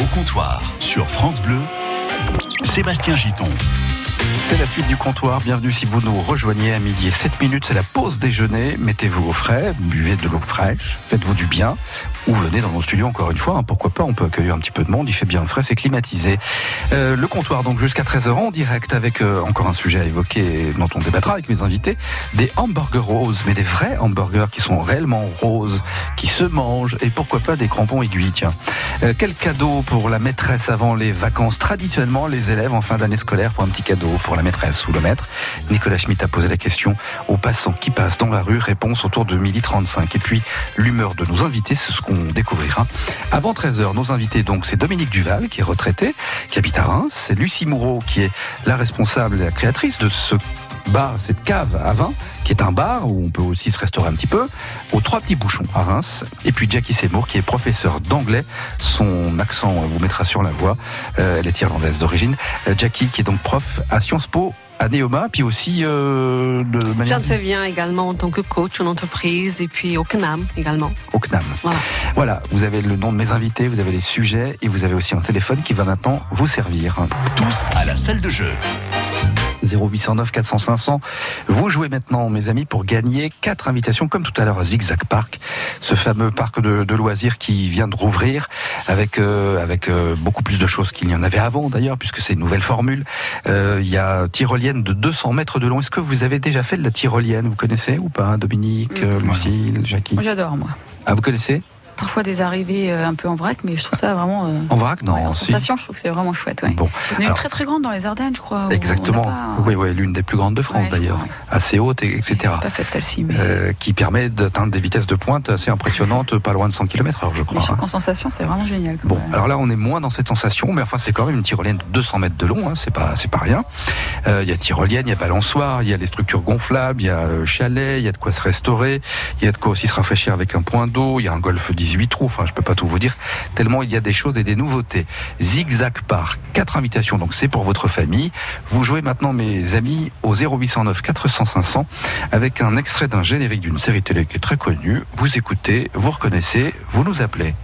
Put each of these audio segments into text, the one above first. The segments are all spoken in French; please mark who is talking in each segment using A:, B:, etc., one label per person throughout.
A: Au comptoir, sur France Bleu, Sébastien Giton.
B: C'est la suite du comptoir. Bienvenue si vous nous rejoignez à midi et 7 minutes. C'est la pause déjeuner. Mettez-vous au frais, buvez de l'eau fraîche, faites-vous du bien. Ou venez dans nos studios encore une fois. hein. Pourquoi pas On peut accueillir un petit peu de monde. Il fait bien frais, c'est climatisé. Euh, le comptoir donc jusqu'à 13h en direct avec euh, encore un sujet à évoquer dont on débattra avec mes invités. Des hamburgers roses, mais des vrais hamburgers qui sont réellement roses, qui se mangent. Et pourquoi pas des crampons aiguilles Tiens. Euh, quel cadeau pour la maîtresse avant les vacances Traditionnellement, les élèves en fin d'année scolaire font un petit cadeau pour la maîtresse ou le maître. Nicolas Schmitt a posé la question aux passants qui passent dans la rue. Réponse autour de 12h35. Et puis, l'humeur de nos invités, c'est ce qu'on découvrira. Avant 13h, nos invités, donc, c'est Dominique Duval, qui est retraité, qui habite à Reims. C'est Lucie Moureau, qui est la responsable et la créatrice de ce bar, cette cave à vin, qui est un bar où on peut aussi se restaurer un petit peu, aux Trois Petits Bouchons à Reims. Et puis Jackie Seymour, qui est professeur d'anglais. Son accent vous mettra sur la voie. Euh, elle est irlandaise d'origine. Euh, Jackie, qui est donc prof à Sciences Po à Neoma, puis aussi euh, de manière
C: J'interviens également en tant que coach en entreprise et puis au CNAM également.
B: au CNAM.
C: Voilà.
B: Voilà, vous avez le nom de mes invités, vous avez les sujets et vous avez aussi un téléphone qui va maintenant vous servir.
A: Tous à la salle de jeu.
B: 0809 400 500. Vous jouez maintenant, mes amis, pour gagner quatre invitations, comme tout à l'heure à Zigzag Park, ce fameux parc de, de loisirs qui vient de rouvrir avec euh, avec euh, beaucoup plus de choses qu'il y en avait avant d'ailleurs, puisque c'est une nouvelle formule. Euh, Il y a tyrolienne de 200 mètres de long. Est-ce que vous avez déjà fait de la tyrolienne? Vous connaissez ou pas, Dominique, euh, Lucille, Jackie?
D: J'adore moi.
B: Ah, vous connaissez?
D: Parfois des arrivées euh, un peu en vrac, mais je trouve ça vraiment. euh,
B: En vrac, non
D: ouais, en
B: si.
D: sensation, je trouve que c'est vraiment chouette. Ouais.
B: Bon,
D: en une
B: alors-
D: très très grande dans les Ardennes, je crois.
B: exactement.
D: pas-
B: Oui, oui, l'une des plus grandes de France
D: Ouais,
B: d'ailleurs, assez haute, et- etc.
D: Pas fait celle-ci, mais,
B: Euh, qui permet d'atteindre des vitesses de pointe assez impressionnantes, pas loin de 100 km/h, je
D: mais
B: crois.
D: je trouve
B: hein.
D: qu'en sensation, c'est vraiment génial.
B: Bon, alors là, on est moins dans cette sensation, mais enfin, c'est quand même une tyrolienne de 200 mètres de long, hein, c'est pas, c'est pas rien. Euh, Il y a tyrolienne, il y a balançoire, il y a les structures gonflables, il y a chalet, il y a de quoi se restaurer, il y a de quoi aussi se rafraîchir avec un point d'eau, il y a un golf 18 trous, enfin, je peux pas tout vous dire, tellement il y a des choses et des nouveautés. Zigzag Park, quatre invitations, donc c'est pour votre famille. Vous jouez maintenant, mes amis, au 0809 400 500, avec un extrait d'un générique d'une série télé qui est très connue. Vous écoutez, vous reconnaissez, vous nous appelez.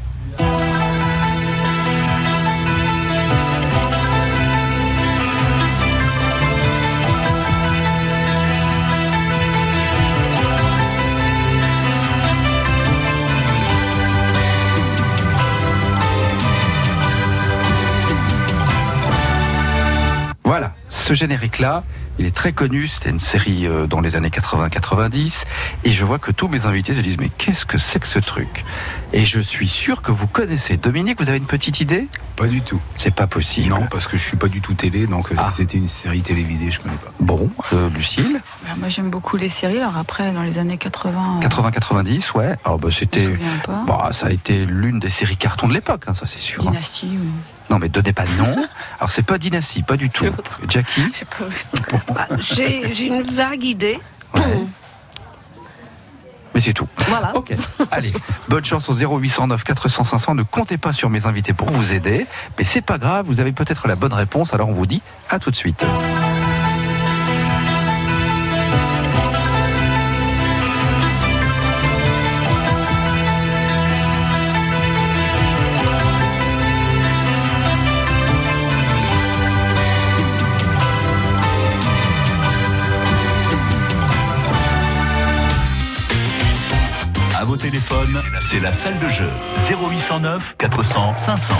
B: Ce générique-là, il est très connu, c'était une série euh, dans les années 80-90, et je vois que tous mes invités se disent, mais qu'est-ce que c'est que ce truc? Et je suis sûr que vous connaissez. Dominique, vous avez une petite idée?
E: Pas du tout.
B: C'est pas possible.
E: Non, parce que je suis pas du tout télé, donc euh,
B: Ah.
E: si c'était une série télévisée, je connais pas.
B: Bon, euh, Lucille,
D: bah, moi j'aime beaucoup les séries. Alors après, dans les années 80, euh,
B: 80-90, ouais. Alors, bah,
D: je me
B: c'était...
D: souviens pas.
B: Bah, ça a été l'une des séries cartons de l'époque, hein, ça c'est sûr. hein.
D: Dynastie ou.
B: Non, mais donnez pas de nom. Alors, c'est pas Dynasty, pas du tout. Jackie
D: Je sais pas.
C: Bah, J'ai j'ai une vague idée.
B: Ouais. Mais c'est tout.
C: Voilà.
B: Ok, allez, bonne chance au 0809 400 500. Ne comptez pas sur mes invités pour vous aider, mais c'est pas grave, vous avez peut-être la bonne réponse, alors on vous dit à tout de suite.
A: C'est la salle de jeu. 0809 400 500.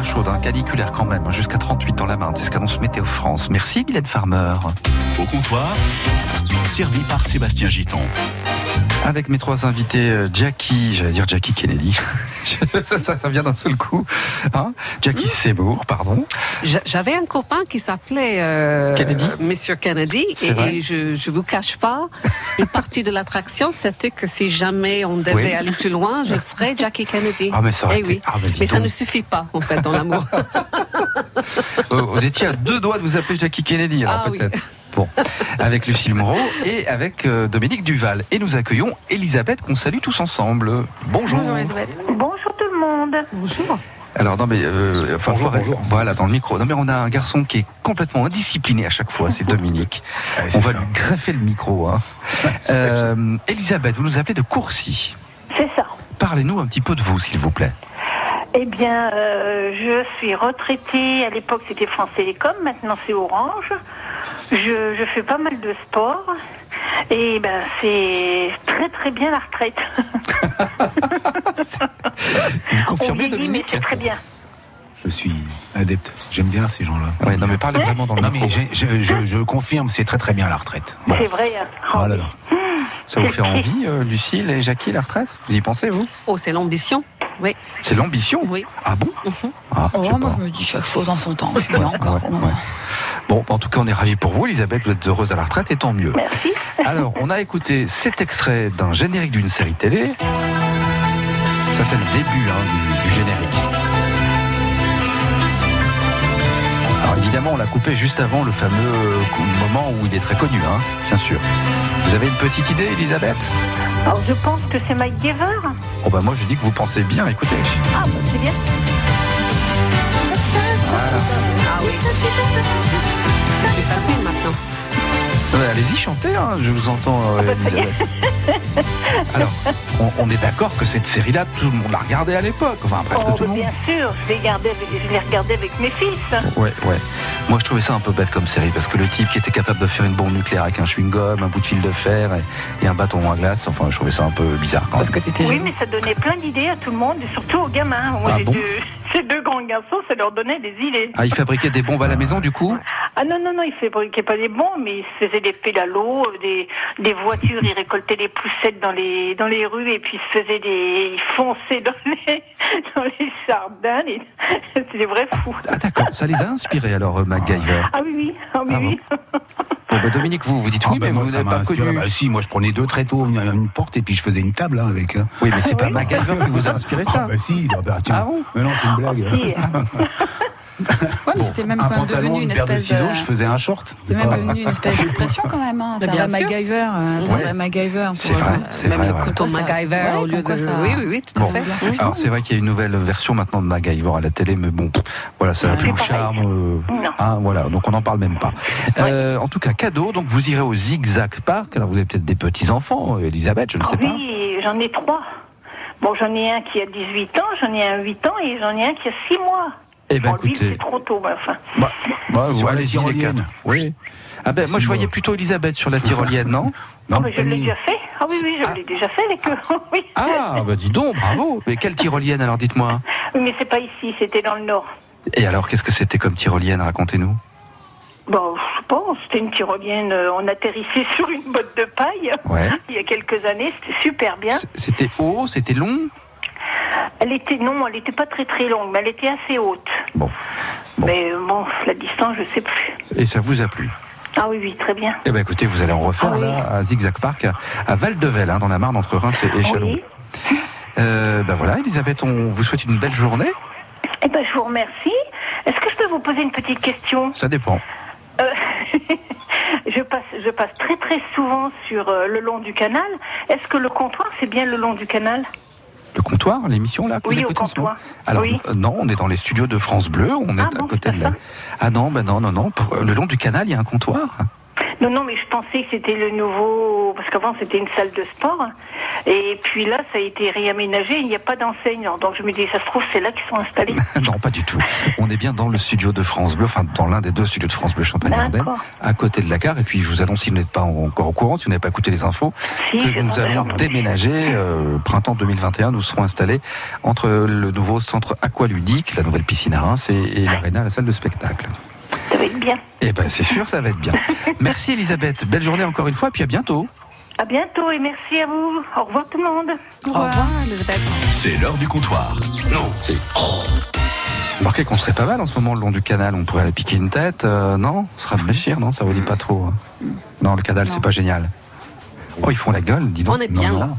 B: Bien chaude, hein, caniculaire quand même, hein, jusqu'à 38 dans la Marne, c'est ce qu'annonce Météo France. Merci Mylène Farmer.
A: Au comptoir, servi par Sébastien Giton.
B: Avec mes trois invités, euh, Jackie, j'allais dire Jackie Kennedy, ça, ça, ça vient d'un seul coup, hein Jackie Seymour, pardon.
C: J'a- J'avais un copain qui s'appelait euh,
B: Kennedy
C: Monsieur Kennedy et, je je vous cache pas, une partie de l'attraction c'était que si jamais on devait
B: Oui.
C: aller plus loin, je serais Jackie Kennedy.
B: Ah mais ça aurait
C: Eh
B: été...
C: oui.
B: Ah, mais
C: ça ne suffit pas en fait dans l'amour.
B: Euh, vous étiez à deux doigts de vous appeler Jackie Kennedy, alors
C: Ah oui.
B: Bon, avec Lucille Moreau et avec euh, Dominique Duval. Et nous accueillons Elisabeth qu'on salue tous ensemble. Bonjour.
D: Bonjour Elisabeth.
F: Bonjour tout le monde.
C: Bonjour.
B: Alors non mais euh, enfin,
E: Bonjour,
B: voilà dans le micro. Non mais on a un garçon qui est complètement indiscipliné à chaque fois, c'est Dominique.
E: Ah,
B: on va
E: ça.
B: lui greffer le micro. Hein. Euh, Elisabeth, vous nous appelez de Courcy.
F: C'est ça.
B: Parlez-nous un petit peu de vous, s'il vous plaît.
F: Eh bien, euh, je suis retraitée. À l'époque, c'était France Télécom. Maintenant, c'est Orange. Je, je fais pas mal de sport. Et ben, c'est très très bien la retraite.
B: Vous
F: On
B: confirmez, Dominique
F: c'est très bien.
E: Je suis adepte. J'aime bien ces gens-là.
B: Ouais, non mais parlez vraiment dans le
E: Non
B: micro.
E: mais j'ai- je, je- je confirme, c'est très très bien la retraite. Voilà.
F: C'est vrai. hein.
E: Oh là là.
B: Ça vous fait envie, euh, Lucille et Jackie, la retraite? Vous y pensez, vous?
C: Oh, c'est l'ambition. Oui,
B: C'est l'ambition
C: oui.
B: Ah bon
C: Mhm.
B: ah,
D: Oh,
B: je
D: moi je me dis chaque chose en son temps. Je suis encore.
B: Ouais, ouais. Bon, en tout cas, on est ravis pour vous, Elisabeth. Vous êtes heureuse à la retraite et tant mieux.
F: Merci.
B: Alors, on a écouté cet extrait d'un générique d'une série télé. Ça, c'est le début hein, du, du générique. Alors, évidemment, on l'a coupé juste avant le fameux moment où il est très connu, hein, bien sûr. Vous avez une petite idée, Elisabeth?
F: Alors, je pense que c'est Mike Giver.
B: Oh, bah, moi, je dis que vous pensez bien, écoutez.
F: Ah, bah, c'est bien.
C: Ah oui. C'est plus facile maintenant.
B: Allez-y, chantez, hein, je vous entends, euh, Elisabeth. Alors, on, on est d'accord que cette série-là, tout le monde l'a regardée à l'époque. Enfin, presque
F: Oh,
B: tout le
F: bah,
B: monde.
F: bien sûr. Je l'ai regardé avec, regardé mes fils.
B: Ouais, ouais. Moi, je trouvais ça un peu bête comme série parce que le type qui était capable de faire une bombe nucléaire avec un chewing-gum, un bout de fil de fer et, et un bâton à glace, enfin, je trouvais ça un peu bizarre quand
D: Parce
B: même.
D: que t'étais
F: Oui,
D: jeune.
F: mais ça donnait plein d'idées à tout le monde, et surtout aux gamins. Moi,
B: Ah bon
F: ces deux grands garçons, ça leur donnait des idées.
B: Ah, il fabriquait des bombes à la maison, du coup
F: Ah non, non, non, ils fabriquaient pas des bons, mais ils faisaient des pédalos, euh, des, des voitures, ils récoltaient des poussettes dans les, dans les rues, et puis ils faisaient des, ils fonçaient dans les, dans les jardins. et- C'était des vrais fous.
B: Ah, d'accord. Ça les a inspirés, alors, euh, MacGyver.
F: Ah oui, oui, ah oui,
B: Ah bon
F: oui.
B: Bon, bah, Dominique, vous, vous dites
E: Ah,
B: oui,
E: bah,
B: mais
E: moi,
B: vous n'avez pas
E: inspiré.
B: connu.
E: Bah, si, moi je prenais deux tréteaux, une, une porte et puis je faisais une table hein, avec. hein.
B: Oui, mais c'est pas
F: Oui.
B: MacGyver qui vous a inspiré
E: Ah
B: ça.
E: bah si, ah, bah, tiens.
B: Ah bon
E: mais non, c'est une blague.
D: Ouais, mais c'était même
E: un
D: quand même
E: pantalon,
D: devenu une
E: une paire de
D: espèce
E: ciseaux, je faisais un short.
D: C'était même devenu une espèce d'expression quand même. Hein. T'as
C: bien
D: un. MacGyver. euh, un MacGyver.
B: C'est
D: pour,
B: vrai, c'est
C: Même
B: vrai.
C: le
B: ouais.
C: couteau MacGyver
D: ouais,
C: au lieu de.
D: ça-
C: Oui, oui, oui, tout à
B: Bon.
C: fait.
B: Alors c'est vrai qu'il y a une nouvelle version maintenant de MacGyver à la télé, mais bon, voilà, ça n'a plus le charme. euh,
F: Non.
B: hein, voilà, donc on n'en parle même pas. Euh, en tout cas, cadeau, donc vous irez au Zigzag Park. Alors vous avez peut-être des petits enfants, Elisabeth, je ne
F: Ah
B: sais pas.
F: oui, j'en ai trois. Bon, j'en ai un qui a 18 ans, j'en ai un 8 ans, et j'en ai un qui a 6 mois.
B: Eh ben écoutez,
F: c'est trop tôt, mais enfin.
B: bah, bah,
E: Sur
B: vous. Oui. Ah ben moi je voyais
E: mois.
B: plutôt Elisabeth sur la tyrolienne, non
E: Dans
F: Ah, mais je l'ai déjà fait. Ah oui, oui, je l'ai déjà fait avec eux. oui.
B: Ah bah dis donc, bravo. Mais quelle tyrolienne alors, dites-moi.
F: Mais c'est pas ici, c'était dans le nord.
B: Et alors qu'est-ce que c'était comme tyrolienne Racontez-nous.
F: Bon, je sais pas, c'était une tyrolienne, euh, on atterrissait sur une botte de paille
B: Ouais.
F: il y a quelques années, c'était super bien.
B: C'était haut, c'était long.
F: Elle était, non, elle était pas très très longue, mais elle était assez haute.
B: Bon. Bon.
F: Mais bon, la distance, je sais plus.
B: Et ça vous a plu
F: Ah oui, oui, très bien.
B: Eh ben écoutez, vous allez en refaire
F: Ah oui.
B: là à Zigzag Park, à, Val-de-Velle, hein, dans la Marne, entre Reims et, et Châlons.
F: Oui.
B: Euh, ben voilà, Elisabeth, on vous souhaite une belle journée.
F: Eh ben, je vous remercie. Est-ce que je peux vous poser une petite question?
B: Ça dépend.
F: Euh, je, passe, je passe très très souvent sur euh, le long du canal. Est-ce que le comptoir, c'est bien le long du canal?
B: Le comptoir, l'émission là que
F: Oui,
B: vous
F: au comptoir.
B: Alors
F: Oui.
B: euh, non, on est dans les studios de France Bleu, on est
F: Ah
B: à
F: bon,
B: côté de la. Ah non, ben non, non, non. Pour- euh, le long du canal, il y a un comptoir.
F: Non, non, mais je pensais que c'était le nouveau... Parce qu'avant, c'était une salle de sport. Et puis là, ça a été réaménagé, il n'y a pas d'enseignants. Donc je me dis, ça se trouve, c'est là qu'ils sont installés.
B: non, pas du tout. On est bien dans le studio de France Bleu, enfin dans l'un des deux studios de France Bleu Champagne-Ardenne, à côté de la gare. Et puis je vous annonce, si vous n'êtes pas encore au courant, si vous n'avez pas écouté les infos,
F: Si,
B: que nous allons déménager euh, printemps 2021. Nous serons installés entre le nouveau centre aqualudique, la nouvelle piscine à Reims et, et l'aréna, la salle de spectacle.
F: Ça va être bien.
B: Eh ben c'est sûr, ça va être bien. Merci Elisabeth. Belle journée encore une fois, puis à bientôt.
F: À bientôt et merci à vous. Au revoir tout le monde.
C: Au revoir, Elisabeth.
A: C'est l'heure du comptoir.
B: Remarquez qu'on serait pas mal en ce moment le long du canal. On pourrait aller piquer une tête, euh, non? Se rafraîchir, non? Ça vous dit pas trop hein? Non, le canal, c'est pas génial. Oh, ils font la gueule, dis donc.
C: On est bien
B: Non,
C: là.
B: non.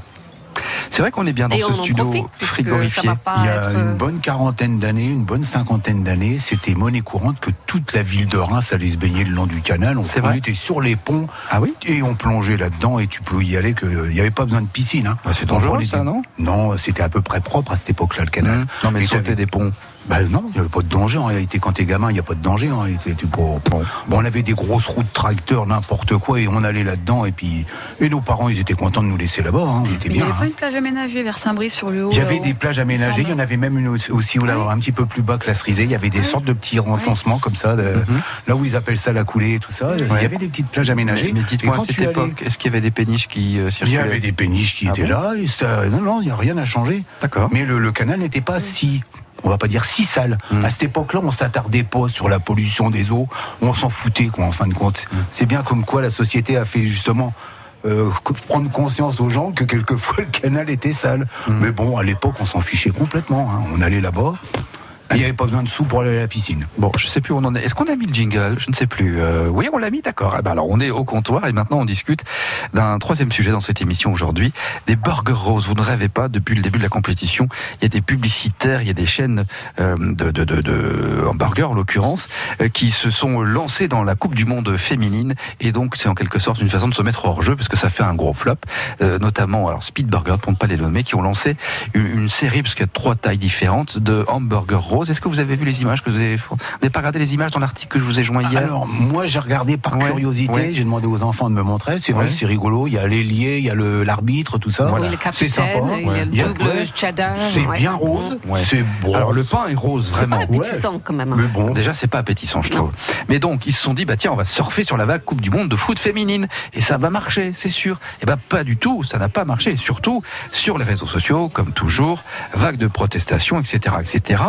B: C'est vrai qu'on est bien dans
C: Et
B: ce studio
C: profite,
B: frigorifié.
E: Il y a
C: être,
E: une
C: euh,
E: bonne quarantaine d'années, une bonne cinquantaine d'années, c'était monnaie courante que toute la ville de Reims allait se baigner le long du canal. On, on était sur les ponts
B: Ah oui
E: et on plongeait là-dedans et tu peux y aller que il n'y avait pas besoin de piscine. Hein.
B: Bah, c'est dangereux, ça, non?
E: Non, c'était à peu près propre à cette époque-là le canal.
B: Mmh. Non, mais
E: Et
B: sauter des ponts.
E: Bah non, il n'y avait pas de danger en réalité. Quand t'es gamin, il n'y a pas de danger en réalité. Tu peux- Bon, on avait des grosses routes tracteurs, n'importe quoi, et on allait là-dedans. Et puis, et nos parents, ils étaient contents de nous laisser là-bas. hein. On était
D: Mais il n'y avait
E: hein.
D: pas une plage aménagée vers Saint-Brice sur le haut
E: Il y avait des plages aménagées, il y en avait même une aussi- où là,
D: Oui.
E: un petit peu plus bas que la Cerisée. Il y avait des sortes de petits renfoncements comme ça, de- là où ils appellent ça la coulée et tout ça. Il y avait des petites plages aménagées.
B: Mais
E: Et
B: dites-moi,
E: quand
B: à cette
E: allais-
B: époque, est-ce qu'il y avait des péniches qui euh,
E: il y
B: circulaient
E: avait des péniches qui
B: Ah
E: étaient
B: bon
E: là, et ça, non, non, il n'y a rien à changer.
B: D'accord.
E: Mais le, le canal n'était pas si, on va pas dire si sale.
B: Mm.
E: À cette époque-là, on s'attardait pas sur la pollution des eaux, on s'en foutait, quoi, en fin de compte.
B: Mm.
E: C'est bien comme quoi la société a fait justement. euh, prendre conscience aux gens que quelquefois le canal était sale.
B: Mm.
E: Mais bon, à l'époque, on s'en fichait complètement. hein. On allait là-bas, il n'y avait pas besoin de sous pour aller à la piscine.
B: Bon, je sais plus où on en est. Est-ce qu'on a mis le jingle? Je ne sais plus. Euh, oui, on l'a mis, d'accord. Eh ben alors, on est au comptoir et maintenant on discute d'un troisième sujet dans cette émission aujourd'hui, des burgers roses. Vous ne rêvez pas, depuis le début de la compétition, il y a des publicitaires, il y a des chaînes euh, de, de, de, de hamburgers en l'occurrence, euh, qui se sont lancés dans la Coupe du Monde féminine et donc c'est en quelque sorte une façon de se mettre hors jeu parce que ça fait un gros flop, euh, notamment alors Speed Burger pour ne pas les nommer, qui ont lancé une, une série parce qu'il y a trois tailles différentes de hamburgers roses. Est-ce que vous avez vu les images que vous avez Vous n'avez pas regardé les images dans l'article que je vous ai joint hier
E: Alors, moi, j'ai regardé par
B: Ouais,
E: curiosité,
B: ouais.
E: j'ai demandé aux enfants de me montrer. C'est vrai,
B: Ouais.
E: c'est rigolo. Il y a l'ailier, il y a le- l'arbitre, tout ça.
C: Oui,
E: C'est sympa.
C: il y a le.
E: C'est bien rose.
B: Ouais.
E: C'est bon.
B: Alors le pain est rose vraiment.
C: Pas appétissant quand même.
E: Mais bon.
B: Déjà, c'est pas appétissant, je trouve. Mais donc, ils se sont dit, bah tiens, on va surfer sur la vague Coupe du Monde de foot féminine. Et ça va marcher, c'est sûr. Et ben, pas du tout. Ça n'a pas marché. Surtout sur les réseaux sociaux, comme toujours, vague de protestations, etc., etc.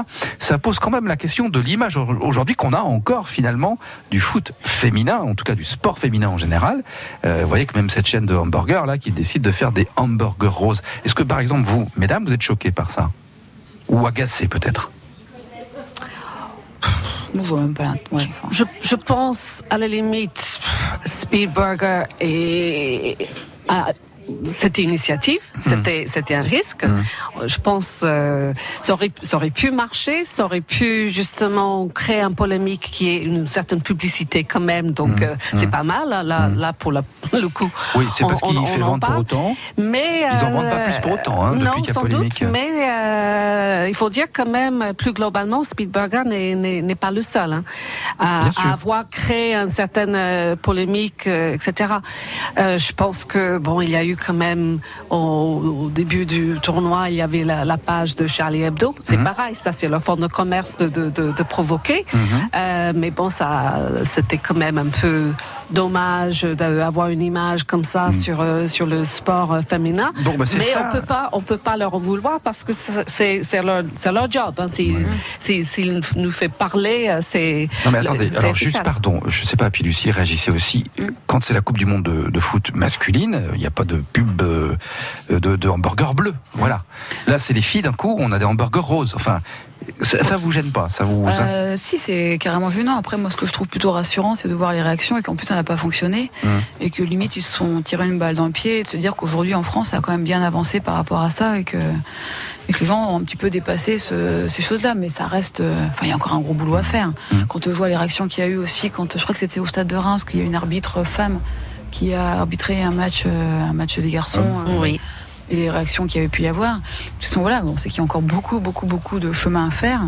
B: Ça pose quand même la question de l'image aujourd'hui qu'on a encore, finalement, du foot féminin, en tout cas du sport féminin en général. Euh, vous voyez que même cette chaîne de hamburgers, là, qui décide de faire des hamburgers roses. Est-ce que, par exemple, vous, mesdames, vous êtes choquées par ça? Ou agacées, peut-être?
D: Je vois même pas l'int- ouais, enfin.
C: Je, je pense à la limite Speed Burger et à cette initiative, c'était c'était un risque. Je pense euh, ça aurait ça aurait pu marcher, ça aurait pu justement créer un polémique qui est une certaine publicité quand même. Donc euh, c'est pas mal là là pour la- le coup.
B: Oui, c'est parce
C: On-
B: qu'il
C: on-
B: fait vendre pour autant.
C: Mais
B: Ils en vendent pas plus pour autant, hein, depuis
C: non,
B: a
C: sans doute. Mais euh, il faut dire quand même, plus globalement, Speed Burger n'est- pas le seul hein, à, à avoir créé une certaine euh, polémique, euh, etc. Euh, je pense que bon, il y a eu quand même au, au début du tournoi, il y avait la, la page de Charlie Hebdo. C'est
B: Mhm.
C: pareil, ça c'est leur forme de commerce de, de, de, de provoquer.
B: Mhm.
C: Euh, mais bon, ça, c'était quand même un peu dommage d'avoir une image comme ça sur euh, sur le sport euh, féminin.
B: Bon, bah,
C: mais
B: ça.
C: on peut pas, on peut pas leur en vouloir parce que c'est- leur c'est leur job. Hein. S'ils nous fait parler, euh, c'est
B: Non mais attendez, alors juste pardon, je sais pas, puis Lucie réagissait aussi. Quand c'est la Coupe du Monde de, de foot masculine, il n'y a pas de pub euh, de, de hamburger bleu. Voilà. Là, c'est les filles d'un coup, on a des hamburgers roses. Enfin, ça, ça vous gêne pas Ça vous
D: Euh, si, c'est carrément gênant. Après, moi, ce que je trouve plutôt rassurant, c'est de voir les réactions et qu'en plus, ça n'a pas fonctionné.
B: Hum.
D: Et que limite, ils se sont tirés une balle dans le pied et de se dire qu'aujourd'hui, en France, ça a quand même bien avancé par rapport à ça et que, et que les gens ont un petit peu dépassé ce- ces choses-là. Mais ça reste. euh, Enfin, il y a encore un gros boulot à faire.
B: Hum.
D: Quand je vois les réactions qu'il y a eu aussi, quand je crois que c'était au stade de Reims, qu'il y a une arbitre femme qui a arbitré un match, euh, un match des garçons. euh,
C: Oui.
D: Les réactions qu'il y avait pu y avoir. Ce sont voilà, on sait qu'il y a encore beaucoup, beaucoup, beaucoup de chemin à faire.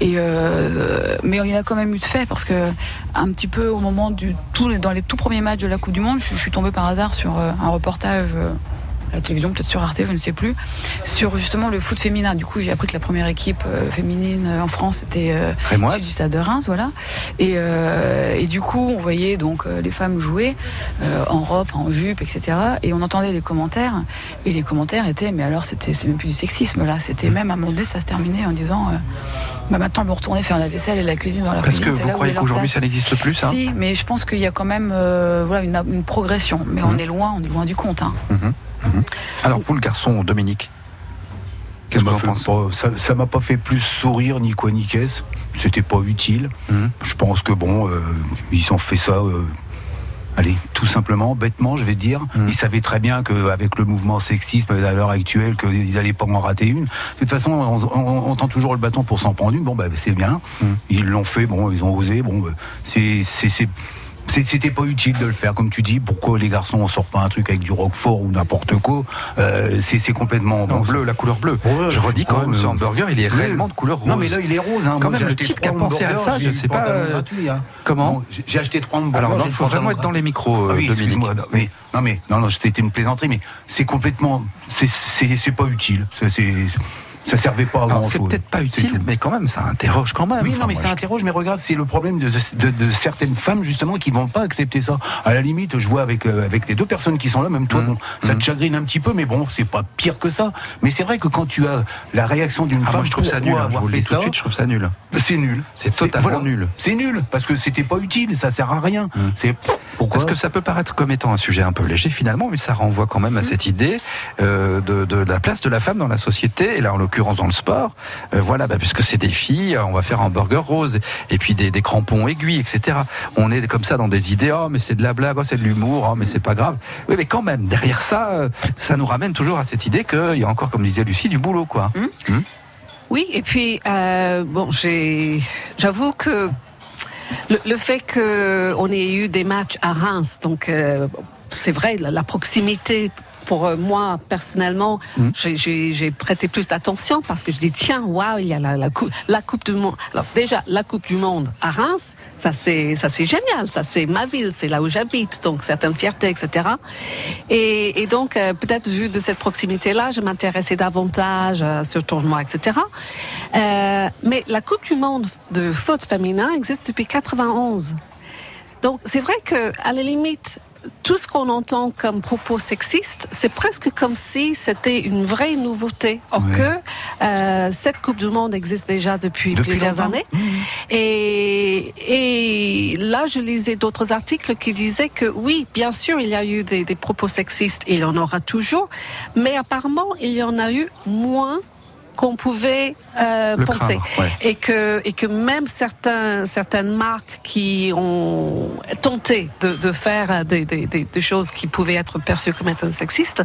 D: Et euh, mais il y en a quand même eu de fait parce que un petit peu au moment du tout dans les tout premiers matchs de la Coupe du Monde, je, je suis tombée par hasard sur euh, un reportage. La télévision, peut-être sur Arte, je ne sais plus, sur justement le foot féminin. Du coup, j'ai appris que la première équipe euh, féminine euh, en France était euh, du stade de Reims, voilà. Et, et du coup, on voyait donc les femmes jouer en robe, en jupe, etc. Et on entendait les commentaires, et les commentaires étaient, mais alors c'était c'est même plus du sexisme là, c'était même à un moment donné, ça se terminait en disant, bah maintenant vous retournez faire la vaisselle et la cuisine dans la
B: Parce
D: cuisine.
B: que
D: c'est
B: vous croyez qu'aujourd'hui ça n'existe plus, ça?
D: Si, mais je pense qu'il y a quand même euh, voilà une, une progression, mais on est loin, on est loin du compte. hein.
B: Alors vous, le garçon Dominique, qu'est-ce que
E: Ça
B: vous
E: m'a
B: en
E: fait
B: pensez
E: pas- ça- m'a pas fait plus sourire ni quoi ni qu'est-ce. C'était pas utile.
B: Mhm.
E: Je pense que bon, euh, ils ont fait ça. euh, Allez, tout simplement, bêtement, je vais dire.
B: Mhm.
E: Ils savaient très bien qu'avec le mouvement sexisme à l'heure actuelle, qu'ils allaient pas en rater une. De toute façon, on, on- on tend toujours le bâton pour s'en prendre une. Bon, bah, c'est bien.
B: Mhm.
E: Ils l'ont fait. Bon, ils ont osé. Bon, bah, c'est- c'est- c'était pas utile de le faire, comme tu dis. Pourquoi les garçons on sort pas un truc avec du roquefort ou n'importe quoi Euh, c'est, complètement
B: Non, bleu, la couleur bleue.
E: Ouais,
B: je redis quand même, ce hamburger, il est réellement de couleur rose.
E: Non mais là il est rose. Hein.
B: Quand
E: Moi,
B: même, le type qui a pensé à ça, je sais pas, euh,
E: gratuit, hein.
B: comment
E: j'ai- acheté trois hamburgers.
B: Alors il faut vraiment être dans les micros,
E: Ah
B: euh,
E: oui,
B: Dominique.
E: non, mais, non mais non non c'était une plaisanterie mais c'est complètement c'est pas utile. C'est- ça servait pas à grand
B: c'est
E: chose.
B: peut-être pas utile, mais quand même, ça interroge quand même.
E: Oui,
B: Enfin,
E: non, mais
B: moi,
E: ça
B: je-
E: interroge, mais regarde, c'est le problème de, de- de certaines femmes, justement, qui vont pas accepter ça. À la limite, je vois avec, euh, avec les deux personnes qui sont là, même toi,
B: Mhm.
E: bon, ça te chagrine un petit peu, mais bon, c'est pas pire que ça. Mais c'est vrai que quand tu as la réaction d'une
B: Ah,
E: femme,
B: moi, je trouve ça nul. hein, je
E: avoir
B: vous le
E: fait
B: tout de suite, je trouve ça nul.
E: c'est nul.
B: C'est totalement nul.
E: C'est nul, parce que c'était pas utile, ça sert à rien. C'est pourquoi
B: Parce que ça peut paraître comme étant un sujet un peu léger finalement, mais ça renvoie quand même à cette idée euh, de, de la place de la femme dans la société, et là en l'occurrence dans le sport. Euh, voilà, bah, puisque c'est des filles, on va faire un burger rose, et puis des, des crampons aiguilles, etc. On est comme ça dans des idées, oh mais c'est de la blague, oh, c'est de l'humour, oh, mais c'est pas grave. Oui, mais quand même, derrière ça, euh, ça nous ramène toujours à cette idée qu'il y a encore, comme disait Lucie, du boulot, quoi.
C: Oui, et puis euh, bon, j'ai, j'avoue que le, le fait que on ait eu des matchs à Reims, donc euh, c'est vrai, la, la proximité. Pour euh, moi personnellement, j'ai- j'ai prêté plus d'attention parce que je dis tiens, waouh, il y a la, la, coupe, la coupe du monde. Alors déjà la coupe du monde à Reims, ça c'est ça c'est génial, ça c'est ma ville, c'est là où j'habite, donc certaines fiertés, etc. Et, et donc euh, peut-être vu de cette proximité-là, je m'intéressais davantage à ce tournoi, etc. Euh, mais la Coupe du Monde de foot féminin existe depuis 91. Donc c'est vrai que à la limite, tout ce qu'on entend comme propos sexistes, c'est presque comme si c'était une vraie nouveauté. Or
E: Ouais.
C: que euh, cette Coupe du Monde existe déjà depuis,
E: Depuis
C: plusieurs années. Et, et là, je lisais d'autres articles qui disaient que oui, bien sûr, il y a eu des, des propos sexistes, et il y en aura toujours, mais apparemment, il y en a eu moins qu'on pouvait euh, penser.
B: craindre, ouais.
C: Et que, et que même certains, certaines marques qui ont tenté de, de faire des, des, des, choses qui pouvaient être perçues comme étant sexistes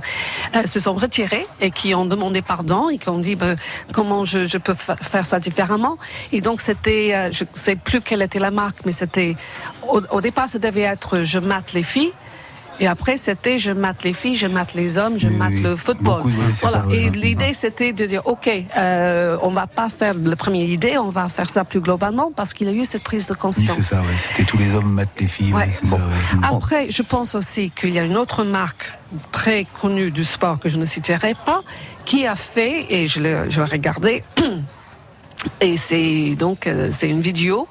C: euh, se sont retirées et qui ont demandé pardon et qui ont dit ben, comment je, je peux fa- faire ça différemment. Et donc c'était, euh, je sais plus quelle était la marque, mais c'était au, au départ ça devait être je mate les filles. Et après, c'était je mate les filles, je mate les hommes, je
E: Oui,
C: mate
E: oui.
C: le football.
E: Beaucoup, oui, c'est
C: voilà.
E: ça.
C: Et l'idée, c'était de dire, OK, euh, on va pas faire la première idée, on va faire ça plus globalement parce qu'il y a eu cette prise de conscience.
E: c'est ça, ouais. C'était tous les hommes matent les filles.
C: Ouais.
E: ça.
C: Après, je pense aussi qu'il y a une autre marque très connue du sport que je ne citerai pas, qui a fait, et je l'ai je l'ai regardé, et c'est donc euh, c'est une vidéo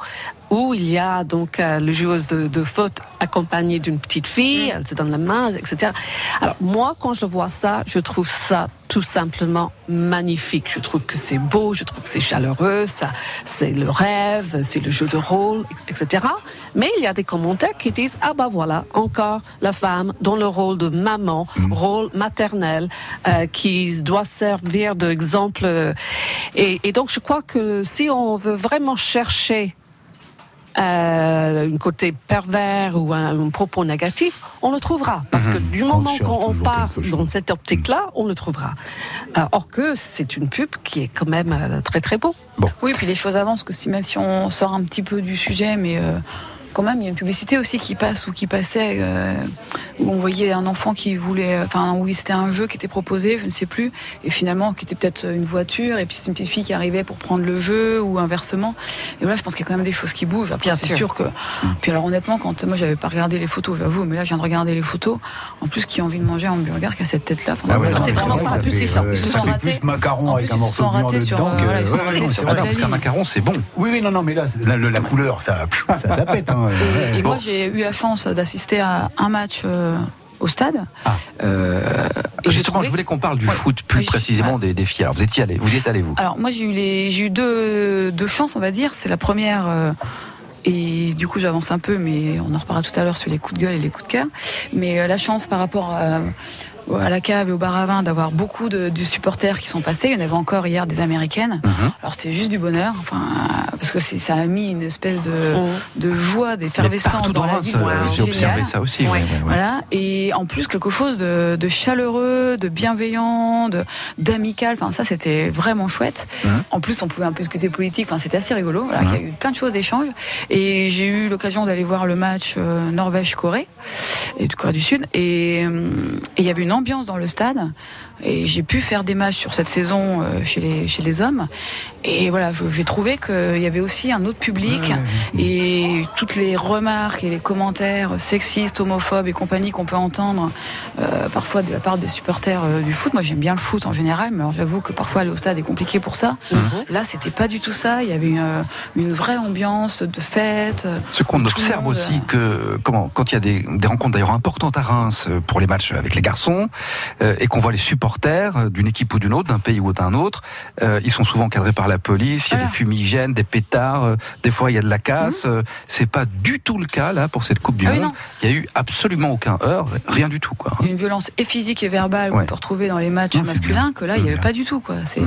C: où il y a donc euh, le joueuse de, de foot accompagnée d'une petite fille, elle se donne la main, etc. Alors moi, quand je vois ça, je trouve ça tout simplement magnifique. Je trouve que c'est beau, je trouve que c'est chaleureux, ça, c'est le rêve, c'est le jeu de rôle, etc. Mais il y a des commentaires qui disent ah bah voilà encore la femme dans le rôle de maman, rôle maternel, euh, qui doit servir d'exemple. euh, Et, et donc je crois que si on veut vraiment chercher un côté pervers ou un, un propos négatif, on le trouvera. Parce que du moment qu'on part dans cette optique-là, on le trouvera. Euh, or que c'est une pub qui est quand même euh, très très beau.
D: Oui, puis les choses avancent, que si, même si on sort un petit peu du sujet, mais euh, quand même, il y a une publicité aussi qui passe ou qui passait, euh, où on voyait un enfant qui voulait, enfin, oui, c'était un jeu qui était proposé, je ne sais plus, et finalement, qui était peut-être une voiture, et puis c'est une petite fille qui arrivait pour prendre le jeu, ou inversement. Et voilà, je pense qu'il y a quand même des choses qui bougent. Après,
C: Bien
D: c'est
C: sûr.
D: sûr. que. Puis alors, honnêtement, quand moi, j'avais pas regardé les photos, j'avoue, mais là, je viens de regarder les photos. En plus, qui a envie de manger un hamburger qui a cette tête-là. Enfin,
E: Ah ouais,
C: c'est vraiment
E: vrai,
C: pas- plus, c'est ça.
E: euh,
C: Ils se sont ratés.
E: plus macaron
D: En
E: avec
D: plus,
E: un
D: ils se
E: morceau
D: sont
E: de viande
D: ratés sur,
E: dedans
D: euh,
E: que.
B: parce qu'un macaron, c'est bon.
E: Oui, oui, non, non, mais là, la, couleur, ça, ça, ça pète. Hein.
D: Et, et
B: Bon.
D: moi, j'ai eu la chance d'assister à un match euh, au stade.
B: Ah.
D: Euh,
B: Justement,
D: trouvé
B: je voulais qu'on parle du
D: Ouais.
B: foot plus précisément des, des filles. Alors, vous étiez allé, vous y êtes allé, vous
D: Alors moi j'ai eu les j'ai eu deux, deux chances on va dire. C'est la première euh, et du coup j'avance un peu mais on en reparlera tout à l'heure sur les coups de gueule et les coups de cœur. Mais euh, la chance par rapport à, à la cave et au bar à vin d'avoir beaucoup de, de supporters qui sont passés. Il y en avait encore hier des américaines.
B: Mhm.
D: Alors c'était juste du bonheur, enfin parce que c'est- ça a mis une espèce de, de joie, d'effervescence dans
B: dans
D: la ville.
B: j'ai observé ça aussi.
C: Ouais.
B: ouais, ouais, ouais.
D: Voilà, et en plus quelque chose de, de chaleureux, de bienveillant, de d'amical. Enfin, ça c'était vraiment chouette.
B: Mhm.
D: En plus, on pouvait un peu discuter politique. Enfin, c'était assez rigolo. Voilà,
B: Mhm.
D: il y a eu plein de choses d'échange. Et j'ai eu l'occasion d'aller voir le match euh, Norvège-Corée et du Corée du Sud. Et euh, et il y avait une ambiance dans le stade. Et j'ai pu faire des matchs sur cette saison euh, chez les chez les hommes. Et voilà, j'ai trouvé qu'il y avait aussi un autre public. Et toutes les remarques et les commentaires sexistes, homophobes et compagnie qu'on peut entendre euh, parfois de la part des supporters euh, du foot. Moi, j'aime bien le foot en général, mais j'avoue que parfois aller au stade est compliqué pour ça. Là, c'était pas du tout ça. Il y avait une, euh, une vraie ambiance de fête.
B: Ce qu'on observe
D: monde,
B: aussi que comment quand il y a des, des rencontres d'ailleurs importantes à Reims pour les matchs avec les garçons euh, et qu'on voit les supporters euh, d'une équipe ou d'une autre, d'un pays ou d'un autre, euh, ils sont souvent encadrés par la police. Il y a des fumigènes, des pétards. euh, des fois il y a de la casse. euh, C'est pas du tout le cas là pour cette Coupe du
D: Ah
B: Monde. il y a eu absolument aucun heurt, rien du tout quoi.
D: Il y a une violence et physique et verbale
B: Ouais.
D: qu'on peut retrouver dans les matchs
B: Non,
D: masculins que là, il n'y avait
E: Bien.
D: pas du tout. Quoi. C'est...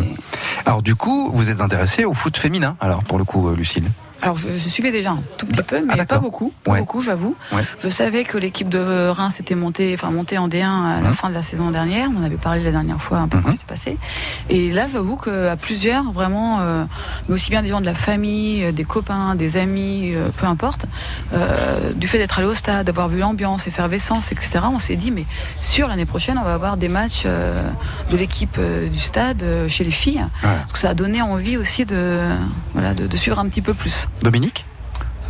B: Alors du coup, vous êtes intéressé au foot féminin alors pour le coup, Lucille?
D: Alors, je, je suivais déjà un tout petit peu, mais
B: Ah,
D: pas beaucoup. Pas
B: Ouais.
D: beaucoup, j'avoue.
B: Ouais.
D: Je savais que l'équipe de Reims était montée, enfin montée en D1 à la
B: Mhm.
D: fin de la saison dernière. On en avait parlé la dernière fois un peu quand
B: Mhm.
D: j'étais passé. Et là, j'avoue qu'à plusieurs, vraiment, euh, mais aussi bien des gens de la famille, euh, des copains, des amis, euh, peu importe, euh, du fait d'être allé au stade, d'avoir vu l'ambiance, effervescence, etc. On s'est dit, mais sur l'année prochaine, on va avoir des matchs euh, de l'équipe euh, du stade chez les filles, parce que ça a donné envie aussi de, voilà, de, de suivre un petit peu plus.
B: Dominique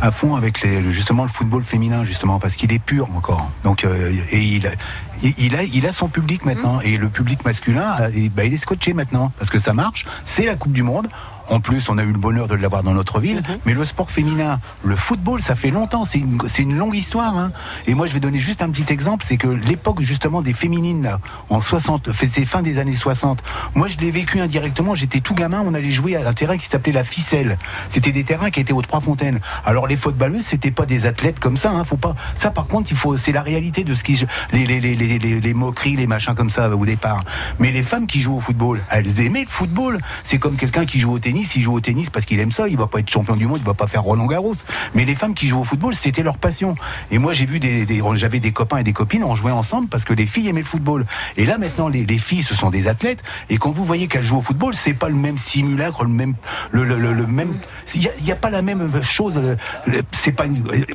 E: à fond avec les, justement le football féminin justement parce qu'il est pur encore. Donc euh, et il a, il il a il a son public maintenant et le public masculin euh, et, bah, il est scotché maintenant parce que ça marche. C'est la Coupe du Monde. En plus, on a eu le bonheur de l'avoir dans notre ville. Mais le sport féminin, le football, ça fait longtemps. C'est une, c'est une longue histoire. hein. Et moi, je vais donner juste un petit exemple. C'est que l'époque, justement, des féminines, là, en 60, fait- c'est fin des années 60. Moi, je l'ai vécu indirectement. J'étais tout gamin. On allait jouer à un terrain qui s'appelait la Ficelle. C'était des terrains qui étaient aux Trois Fontaines. Alors, les footballeuses, c'était pas des athlètes comme ça. Hein. Faut pas. Ça, par contre, il faut. C'est la réalité de ce qui. Les, les, les, les, les, les moqueries, les machins comme ça au départ. Mais les femmes qui jouent au football, elles aimaient le football. C'est comme quelqu'un qui joue au tennis. Il joue au tennis parce qu'il aime ça. Il va pas être champion du monde. Il va pas faire Roland Garros. Mais les femmes qui jouent au football, c'était leur passion. Et moi, j'ai vu des, j'avais des copains et des copines, on jouait ensemble parce que les filles aimaient le football. Et là, maintenant, les, les filles, ce sont des athlètes. Et quand vous voyez qu'elles jouent au football, c'est pas le même simulacre, le même, le, le, le, même. Il y a, pas la même chose. C'est pas.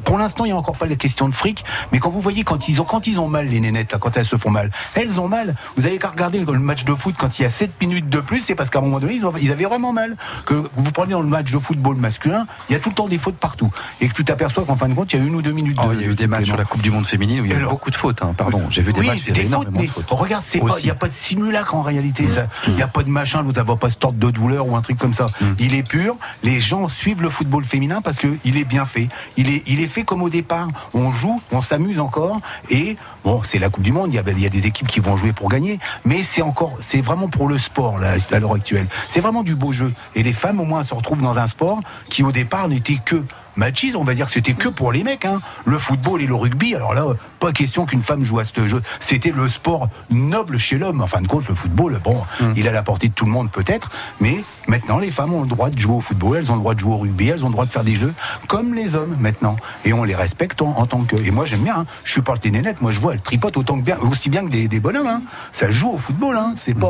E: pour l'instant, il y a encore pas la question de fric. Mais quand vous voyez quand ils ont, quand ils ont mal, les nénettes, quand elles se font mal, elles ont mal. Vous avez qu'à regarder le, match de foot quand il y a 7 minutes de plus, c'est parce qu'à un moment donné, ils, ils avaient vraiment mal. Que vous prenez dans le match de football masculin, il y a tout le temps des fautes partout. Et que tu t'aperçois qu'en fin de compte, il y a une ou deux minutes
B: Oh,
E: de.
B: il y a eu
E: de
B: des matchs sur la Coupe du Monde féminine où il y a eu beaucoup de fautes. hein, Pardon, j'ai vu des
E: oui,
B: matchs,
E: des fautes, mais
B: de fautes.
E: regarde, il n'y a pas de simulacre en réalité. ça. Il n'y a pas de machin, l'autre va pas se tordre de douleur ou un truc comme ça. Il est pur. Les gens suivent le football féminin parce que il est bien fait. Il est, il est fait comme au départ. On joue, on s'amuse encore. Et bon, c'est la Coupe du Monde. Il y a, il y a des équipes qui vont jouer pour gagner, mais c'est encore, c'est vraiment pour le sport là, à l'heure actuelle. C'est vraiment du beau jeu. Et les femmes, au moins, se retrouvent dans un sport qui au départ n'était que machiste. On va dire que c'était que pour les mecs. Hein. Le football et le rugby. Alors là, pas question qu'une femme joue à ce jeu. C'était le sport noble chez l'homme. En fin de compte, le football, bon,
B: Mm.
E: il est à la portée de tout le monde peut-être, mais maintenant les femmes ont le droit de jouer au football, elles ont le droit de jouer au rugby, elles ont le droit de faire des jeux comme les hommes maintenant. Et on les respecte en, en tant que. Et moi j'aime bien. hein. Je suis porte les nénettes. Moi je vois, elles tripotent autant que bien, aussi bien que des, des bonhommes. hein. Ça joue au football. Hein. C'est pas.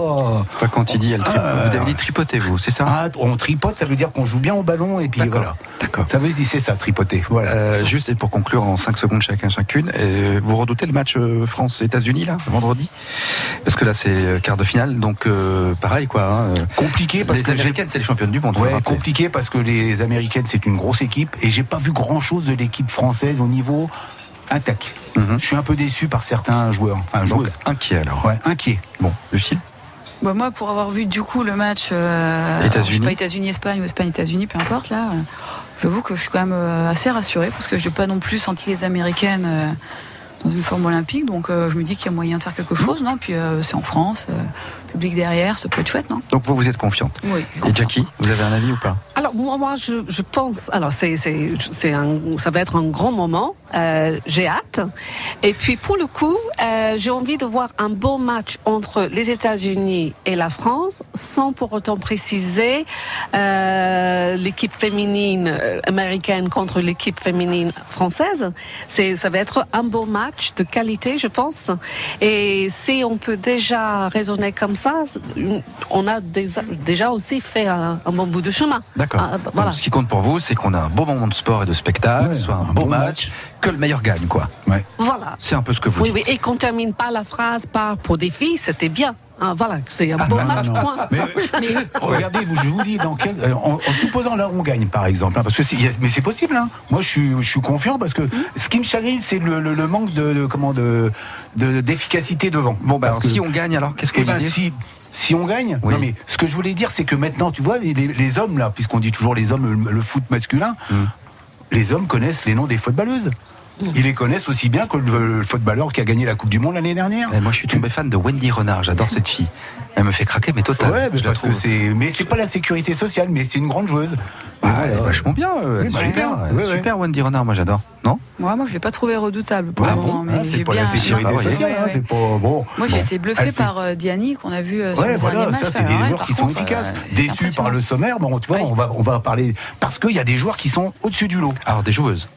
B: Enfin, quand il dit elle tripote, vous avez dit tripoter, vous, c'est ça?
E: Ah, on tripote, ça veut dire qu'on joue bien au ballon et puis voilà.
B: d'accord.
E: Ça veut dire c'est ça, tripoter. Voilà.
B: Euh, juste et pour conclure en 5 secondes chacun chacune, euh, vous redoutez le match euh, France-États-Unis là, vendredi? Parce que là c'est euh, quart de finale, donc euh, pareil quoi. hein,
E: compliqué parce
B: les
E: que
B: Américaines c'est les championnes du monde.
E: Ouais, compliqué parce que les Américaines c'est une grosse équipe et j'ai pas vu grand chose de l'équipe française au niveau attaque.
B: Mhm.
E: Je suis un peu déçu par certains joueurs, enfin
B: Donc
E: joueuses.
B: inquiet alors.
E: Ouais, inquiet.
B: Bon, Lucille?
D: Bah, moi, pour avoir vu du coup le match euh,
B: États-Unis.
D: je sais pas États-Unis-Espagne ou Espagne-États-Unis, peu importe là, euh, j'avoue que je suis quand même euh, assez rassurée parce que je n'ai pas non plus senti les Américaines euh, dans une forme olympique, donc euh, je me dis qu'il y a moyen de faire quelque chose, non? Puis euh, c'est en France, euh, public derrière, ça peut être chouette, non?
B: Donc vous vous êtes confiante?
D: Oui.
B: Et Jackie, vous avez un avis ou pas?
C: Alors moi, moi je, je pense, alors c'est c'est c'est un ça va être un grand moment. Euh, j'ai hâte. Et puis pour le coup, euh, j'ai envie de voir un beau match entre les États-Unis et la France, sans pour autant préciser euh, l'équipe féminine américaine contre l'équipe féminine française. C'est ça va être un beau match de qualité, je pense. Et si on peut déjà raisonner comme ça, on a déjà, aussi fait un, un bon bout de chemin.
B: D'accord.
C: Ah, bah,
B: Donc,
C: voilà.
B: ce qui compte pour vous, c'est qu'on a un beau moment de sport et de spectacle,
E: Ouais,
B: soit un,
E: un
B: beau
E: bon
B: match, que le meilleur gagne quoi.
E: Ouais.
C: Voilà.
B: C'est un peu ce que vous
C: Oui,
B: dites.
C: oui, et qu'on termine pas la phrase par pour des filles, c'était bien. Ah, voilà, c'est un beau
E: non,
C: match,
E: non.
C: point.
E: Mais, regardez, vous, je vous dis, dans quel, euh, en, en supposant là on gagne par exemple, hein, parce que mais c'est possible. Hein. Moi, je suis, je suis confiant parce que ce qui me chagrine, c'est le, le- le manque de, de- comment de, de- d'efficacité devant.
B: Bon, bah,
E: Parce
B: alors,
E: que-
B: si on gagne, alors qu'est-ce que
E: Eh
B: vous
E: ben, si, si on gagne,
B: Oui.
E: non mais ce que je voulais dire, c'est que maintenant, tu vois, les, les- les hommes là, puisqu'on dit toujours les hommes, le, le foot masculin,
B: Mm.
E: les hommes connaissent les noms des footballeuses. Ils les connaissent aussi bien que le, le footballeur qui a gagné la Coupe du Monde l'année dernière.
B: Eh, Moi, je suis tombé fan de Wendy Renard. J'adore cette fille. Elle me fait craquer, mais total.
E: Ouais, mais
B: je
E: parce que c'est, mais c'est pas la sécurité sociale, mais c'est une grande joueuse.
B: Ah, elle est vachement bien. euh, Elle est
E: bah,
B: super, super Wendy Renard. Moi, j'adore. Non?
D: Moi, moi, je l'ai pas trouvé redoutable pour
B: Ah
D: le
B: bon
D: moment, mais
E: Ah, c'est pas
D: bien.
E: la sécurité
B: Ah, oui.
E: sociale,
D: Ouais,
E: hein,
D: ouais.
E: c'est pas bon.
D: Moi, j'ai
E: Bon.
D: été bluffé
E: fait-
D: par euh, Diani qu'on a vu euh, sur
E: Ouais,
D: le
E: voilà,
D: dernier match.
E: ça c'est des
D: ouais,
E: joueurs
D: par
E: qui sont efficaces,
D: euh,
E: déçus par le sommaire. Bon, tu vois, on va on va parler parce qu'il y a des joueurs qui sont au-dessus du lot.
B: Alors, des joueuses.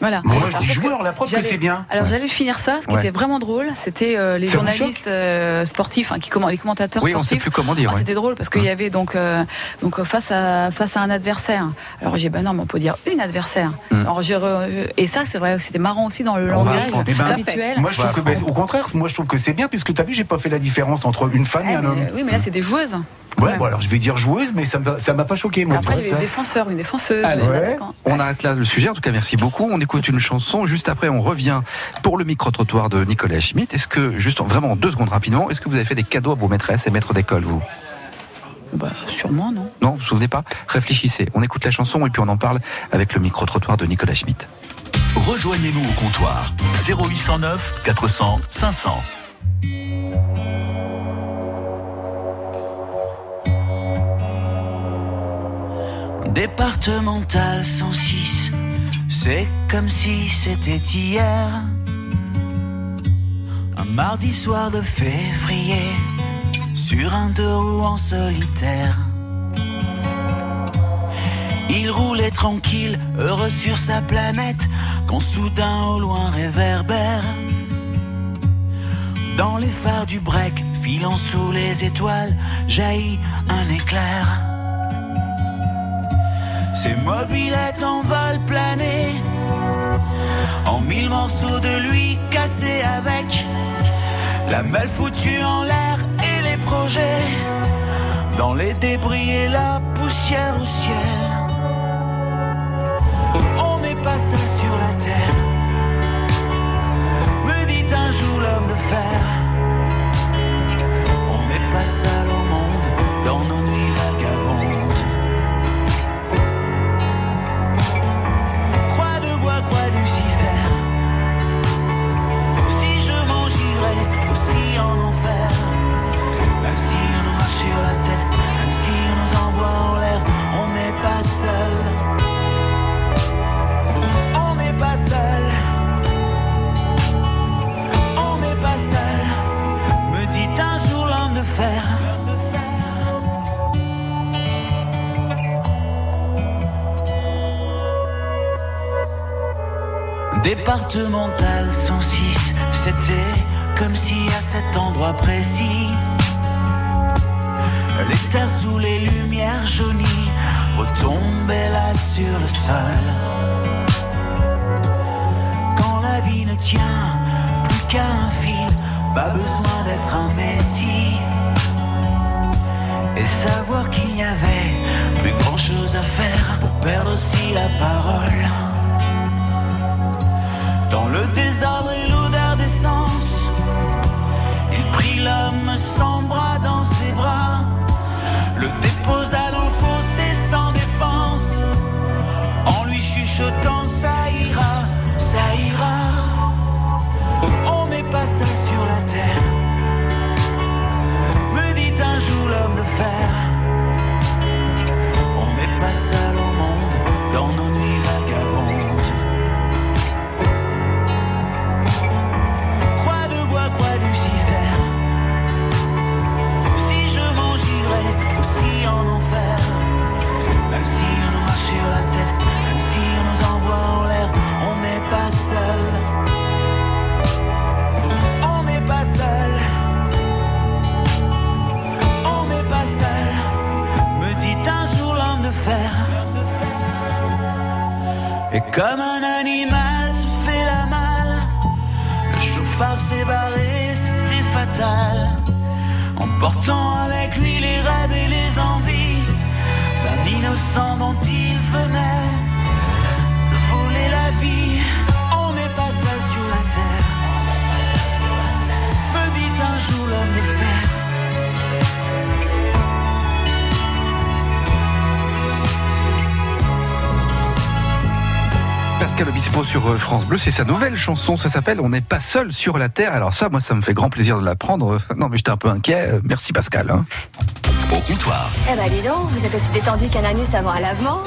D: Voilà.
E: Moi, je
D: Alors,
E: dis joueurs, la preuve que
D: j'allais-
E: c'est bien.
D: Alors
B: Ouais.
D: j'allais finir ça. Ce qui
B: Ouais.
D: était vraiment drôle, c'était euh, les journalistes euh, sportifs, hein, qui comment, les commentateurs
B: Oui, on sait
D: sportifs.
B: plus comment dire.
D: Ah,
B: ouais.
D: C'était drôle parce qu'il y avait donc euh, donc face à face à un adversaire. Alors j'ai dit, bah non mais on peut dire une adversaire.
B: Mm.
D: Alors et ça c'est vrai c'était marrant aussi dans le
B: On
D: langage.
E: Eh ben,
D: habituel.
E: Moi, je trouve que, ben, au contraire, moi, je trouve que c'est bien, puisque tu as vu, j'ai pas fait la différence entre une femme et un
D: mais-
E: homme.
D: oui mais là c'est des joueuses.
E: Ouais,
D: Ouais.
E: bon, alors je vais dire joueuse, mais ça m'a- pas choqué, moi.
D: Après il y avait des
E: ça.
D: défenseurs, une défenseuse.
B: On arrête là le sujet. En tout cas, merci beaucoup. On écoute une chanson. Juste après, on revient pour le micro-trottoir de Nicolas Schmitt. Est-ce que, juste en- vraiment en deux secondes rapidement, est-ce que vous avez fait des cadeaux à vos maîtresses et maîtres d'école, vous?
D: Bah sûrement non.
B: Non, vous vous souvenez pas? Réfléchissez. On écoute la chanson et puis on en parle avec le micro-trottoir de Nicolas Schmitt.
A: Rejoignez-nous au comptoir 0809 400 500.
G: Départemental 106, c'est comme si c'était hier. Un mardi soir de février, sur un deux roues en solitaire. Il roulait tranquille, heureux sur sa planète, quand soudain au loin réverbère. Dans les phares du break, filant sous les étoiles, jaillit un éclair. Ses mobilettes en vol plané, en mille morceaux de lui cassés avec la malle foutue en l'air et les projets, dans les débris et la poussière au ciel. On n'est pas seul sur la terre, me dit un jour l'homme de fer. On n'est pas seul au monde dans nos nuits vagabondes. aussi en enfer. Même si on nous marche sur la tête, même si on nous envoie en l'air, on n'est pas seul. On n'est pas seul. On n'est pas seul. Me dit un jour l'homme de fer. Départemental 106, c'était comme si à cet endroit précis, les terres sous les lumières jaunies retombaient là sur le sol. Quand la vie ne tient plus qu'à un fil, pas besoin d'être un messie. Et savoir qu'il n'y avait comme un animal se fait la malle, le chauffard s'est barré, c'était fatal. Emportant avec lui les rêves et les envies d'un innocent dont il venait de voler la vie. On n'est pas seul sur la terre, me dit un jour l'homme de
B: Pascal Obispo sur euh, France Bleu, c'est sa nouvelle chanson, ça s'appelle On n'est pas seul sur la terre. Alors ça, moi, ça me fait grand plaisir de l'apprendre. Non, mais j'étais un peu inquiet. Euh, Merci Pascal. hein.
A: Au comptoir.
H: Eh ben dis donc, vous êtes aussi détendu qu'un anus avant un lavement.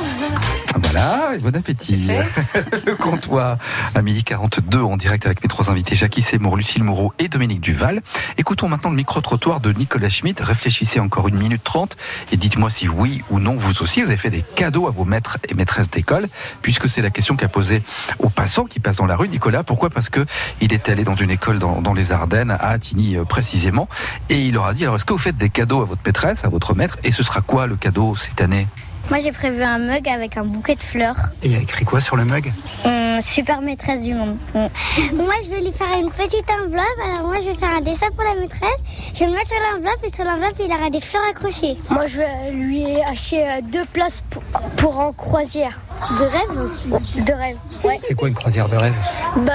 B: Voilà, et bon appétit. Le comptoir à midi 42 en direct avec mes trois invités Jackie Seymour, Lucille Moreau et Dominique Duval. Écoutons maintenant le micro-trottoir de Nicolas Schmitt. Réfléchissez encore une minute trente et dites-moi si oui ou non, vous aussi, vous avez fait des cadeaux à vos maîtres et maîtresses d'école, puisque c'est la question qu'a posée aux passants qui passent dans la rue. Nicolas, pourquoi? Parce que il était allé dans une école dans, dans les Ardennes, à Attigny euh, précisément, et il leur a dit, alors est-ce que vous faites des cadeaux à votre maîtresse, à votre maître, et ce sera quoi le cadeau cette année?
I: Moi j'ai prévu un mug avec un bouquet de fleurs.
J: Et il y a écrit quoi sur le mug
I: Hum, super maîtresse du monde. Hum. Moi je vais lui faire une petite enveloppe. Alors moi je vais faire un dessin pour la maîtresse. Je vais le mettre sur l'enveloppe et sur l'enveloppe il aura des fleurs accrochées.
K: Moi, je vais lui acheter euh, deux places pour, pour en croisière.
I: De rêve
K: De rêve. Ouais.
J: C'est quoi une croisière de rêve
K: Bah,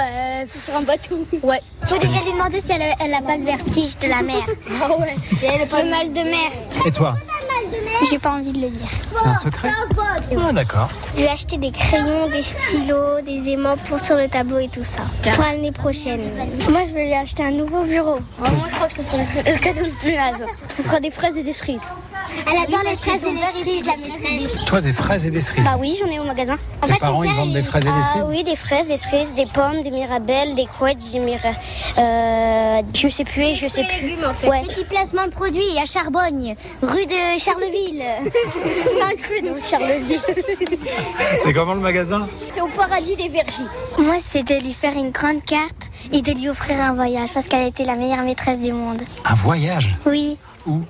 K: sur un bateau. Ouais.
I: Faut déjà lui demander si elle, a- elle a pas le vertige de la mer.
K: Ah ouais.
I: le mal de mer.
J: Et toi
I: J'ai pas envie de le dire.
J: C'est un secret Ah d'accord.
I: Je lui ai acheté des crayons, des stylos, des aimants pour sur le tableau et tout ça. Pour l'année prochaine. Moi je vais lui acheter un nouveau bureau.
K: Moi, je crois que ce sera le, cadeau le plus naze. Ce sera des fraises et des cerises.
I: Elle adore les fraises et les cerises, la maîtresse.
J: Toi des fraises et des cerises.
I: Bah oui, j'en ai au magasin. En
J: Tes
I: fait,
J: parents ils vendent des fraises et des
I: Ah
J: cerises
I: oui, des fraises, des cerises, des pommes, des mirabelles, des couettes, des mira... Euh, je sais plus, je sais plus. Ouais. Petit placement de produit à Charbogne, rue de Charleville.
K: cru, donc, Charleville.
J: C'est comment le magasin
K: C'est au paradis des vergers.
I: Moi, c'était de lui faire une grande carte et de lui offrir un voyage parce qu'elle était la meilleure maîtresse du monde.
J: Un voyage
I: Oui.
J: Où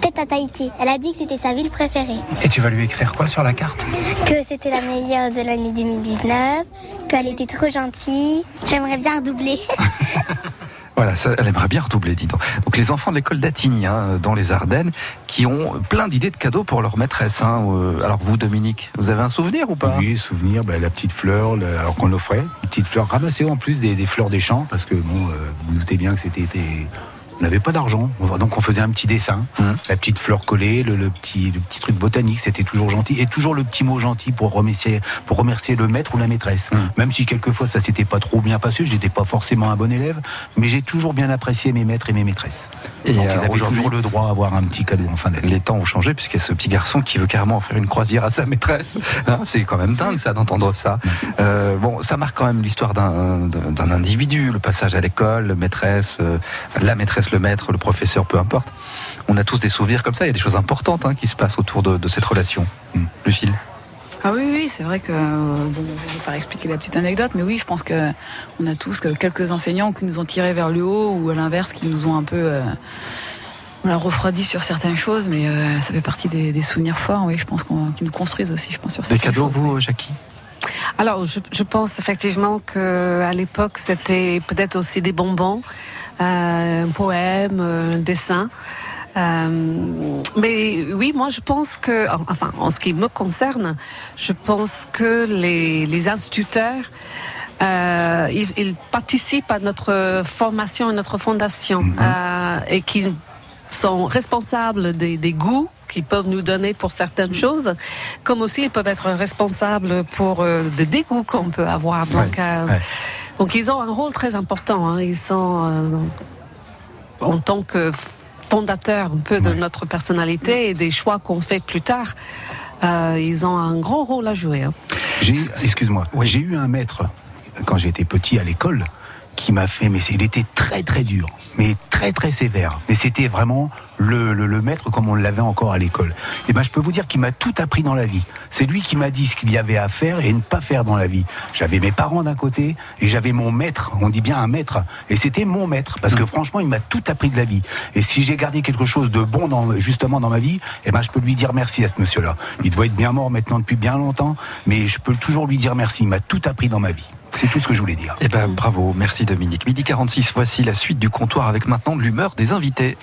I: Peut-être à Tahiti. Elle a dit que c'était sa ville préférée.
J: Et tu vas lui écrire quoi sur la carte
I: Que c'était la meilleure de l'année 2019. Qu'elle était trop gentille. J'aimerais bien redoubler.
B: Voilà, ça, elle aimerait bien redoubler, dis donc. Donc les enfants de l'école d'Attigny, hein, dans les Ardennes, qui ont plein d'idées de cadeaux pour leur maîtresse. hein. Euh, Alors vous, Dominique, vous avez un souvenir ou pas?
E: Oui, souvenir, bah, la petite fleur, le- alors qu'on l'offrait, une petite fleur ramassée en plus des, des fleurs des champs, parce que bon, euh, vous doutez bien que c'était. On n'avait pas d'argent, donc on faisait un petit dessin,
B: Mhm.
E: la petite fleur collée, le, le petit, le petit truc botanique, c'était toujours gentil, et toujours le petit mot gentil pour remercier, pour remercier le maître ou la maîtresse.
B: Mhm.
E: Même si quelquefois ça s'était pas trop bien passé, j'étais pas forcément un bon élève, mais j'ai toujours bien apprécié mes maîtres et mes maîtresses.
B: Et
E: donc ils
B: alors,
E: avaient toujours le droit à avoir un petit cadeau en fin d'année.
B: les temps ont changé puisqu'il y a ce petit garçon qui veut carrément offrir une croisière à sa maîtresse. Hein, c'est quand même dingue ça d'entendre ça. Euh, bon, ça marque quand même l'histoire d'un individu, le passage à l'école, le maîtresse, euh, enfin, la maîtresse, le maître, le professeur, peu importe. On a tous des souvenirs comme ça. Il y a des choses importantes hein, qui se passent autour de, de cette relation.
E: Mm.
B: Lucille.
D: Ah oui, oui, c'est vrai que euh, bon, je vais pas expliquer la petite anecdote, mais oui, je pense que on a tous que quelques enseignants qui nous ont tirés vers le haut ou à l'inverse qui nous ont un peu euh, voilà, refroidi sur certaines choses, mais euh, ça fait partie des, des souvenirs forts, oui, je pense qu'on qui nous construisent aussi, je pense sur
B: Des cadeaux,
D: choses.
B: vous, Jackie?
C: Alors, je, je pense effectivement que à l'époque, c'était peut-être aussi des bonbons, un poème, un dessin. Euh, mais oui, moi je pense que, enfin, en ce qui me concerne, je pense que les, les instituteurs, euh, ils, ils participent à notre formation et notre fondation euh, et qu'ils sont responsables des, des goûts qu'ils peuvent nous donner pour certaines choses, comme aussi ils peuvent être responsables pour euh, des dégoûts qu'on peut avoir. Donc, euh,
B: ouais.
C: Donc ils ont un rôle très important. hein. Ils sont euh, en tant que fondateurs un peu de notre personnalité et des choix qu'on fait plus tard. euh, ils ont un grand rôle à jouer. hein.
E: Excuse-moi, j'ai eu un maître quand j'étais petit à l'école qui m'a fait, mais il était très très dur, mais très très sévère. Mais c'était vraiment le, le, le maître comme on l'avait encore à l'école. Et ben je peux vous dire qu'il m'a tout appris dans la vie. C'est lui qui m'a dit ce qu'il y avait à faire et ne pas faire dans la vie. J'avais mes parents d'un côté et j'avais mon maître. On dit bien un maître, et c'était mon maître parce que franchement il m'a tout appris de la vie. Et si j'ai gardé quelque chose de bon dans, justement dans ma vie, et ben je peux lui dire merci à ce monsieur-là. Il doit être bien mort maintenant depuis bien longtemps, mais je peux toujours lui dire merci. Il m'a tout appris dans ma vie. C'est tout ce que je voulais dire.
B: Eh ben, bravo, merci Dominique. Midi 46, voici la suite du comptoir avec maintenant l'humeur des invités.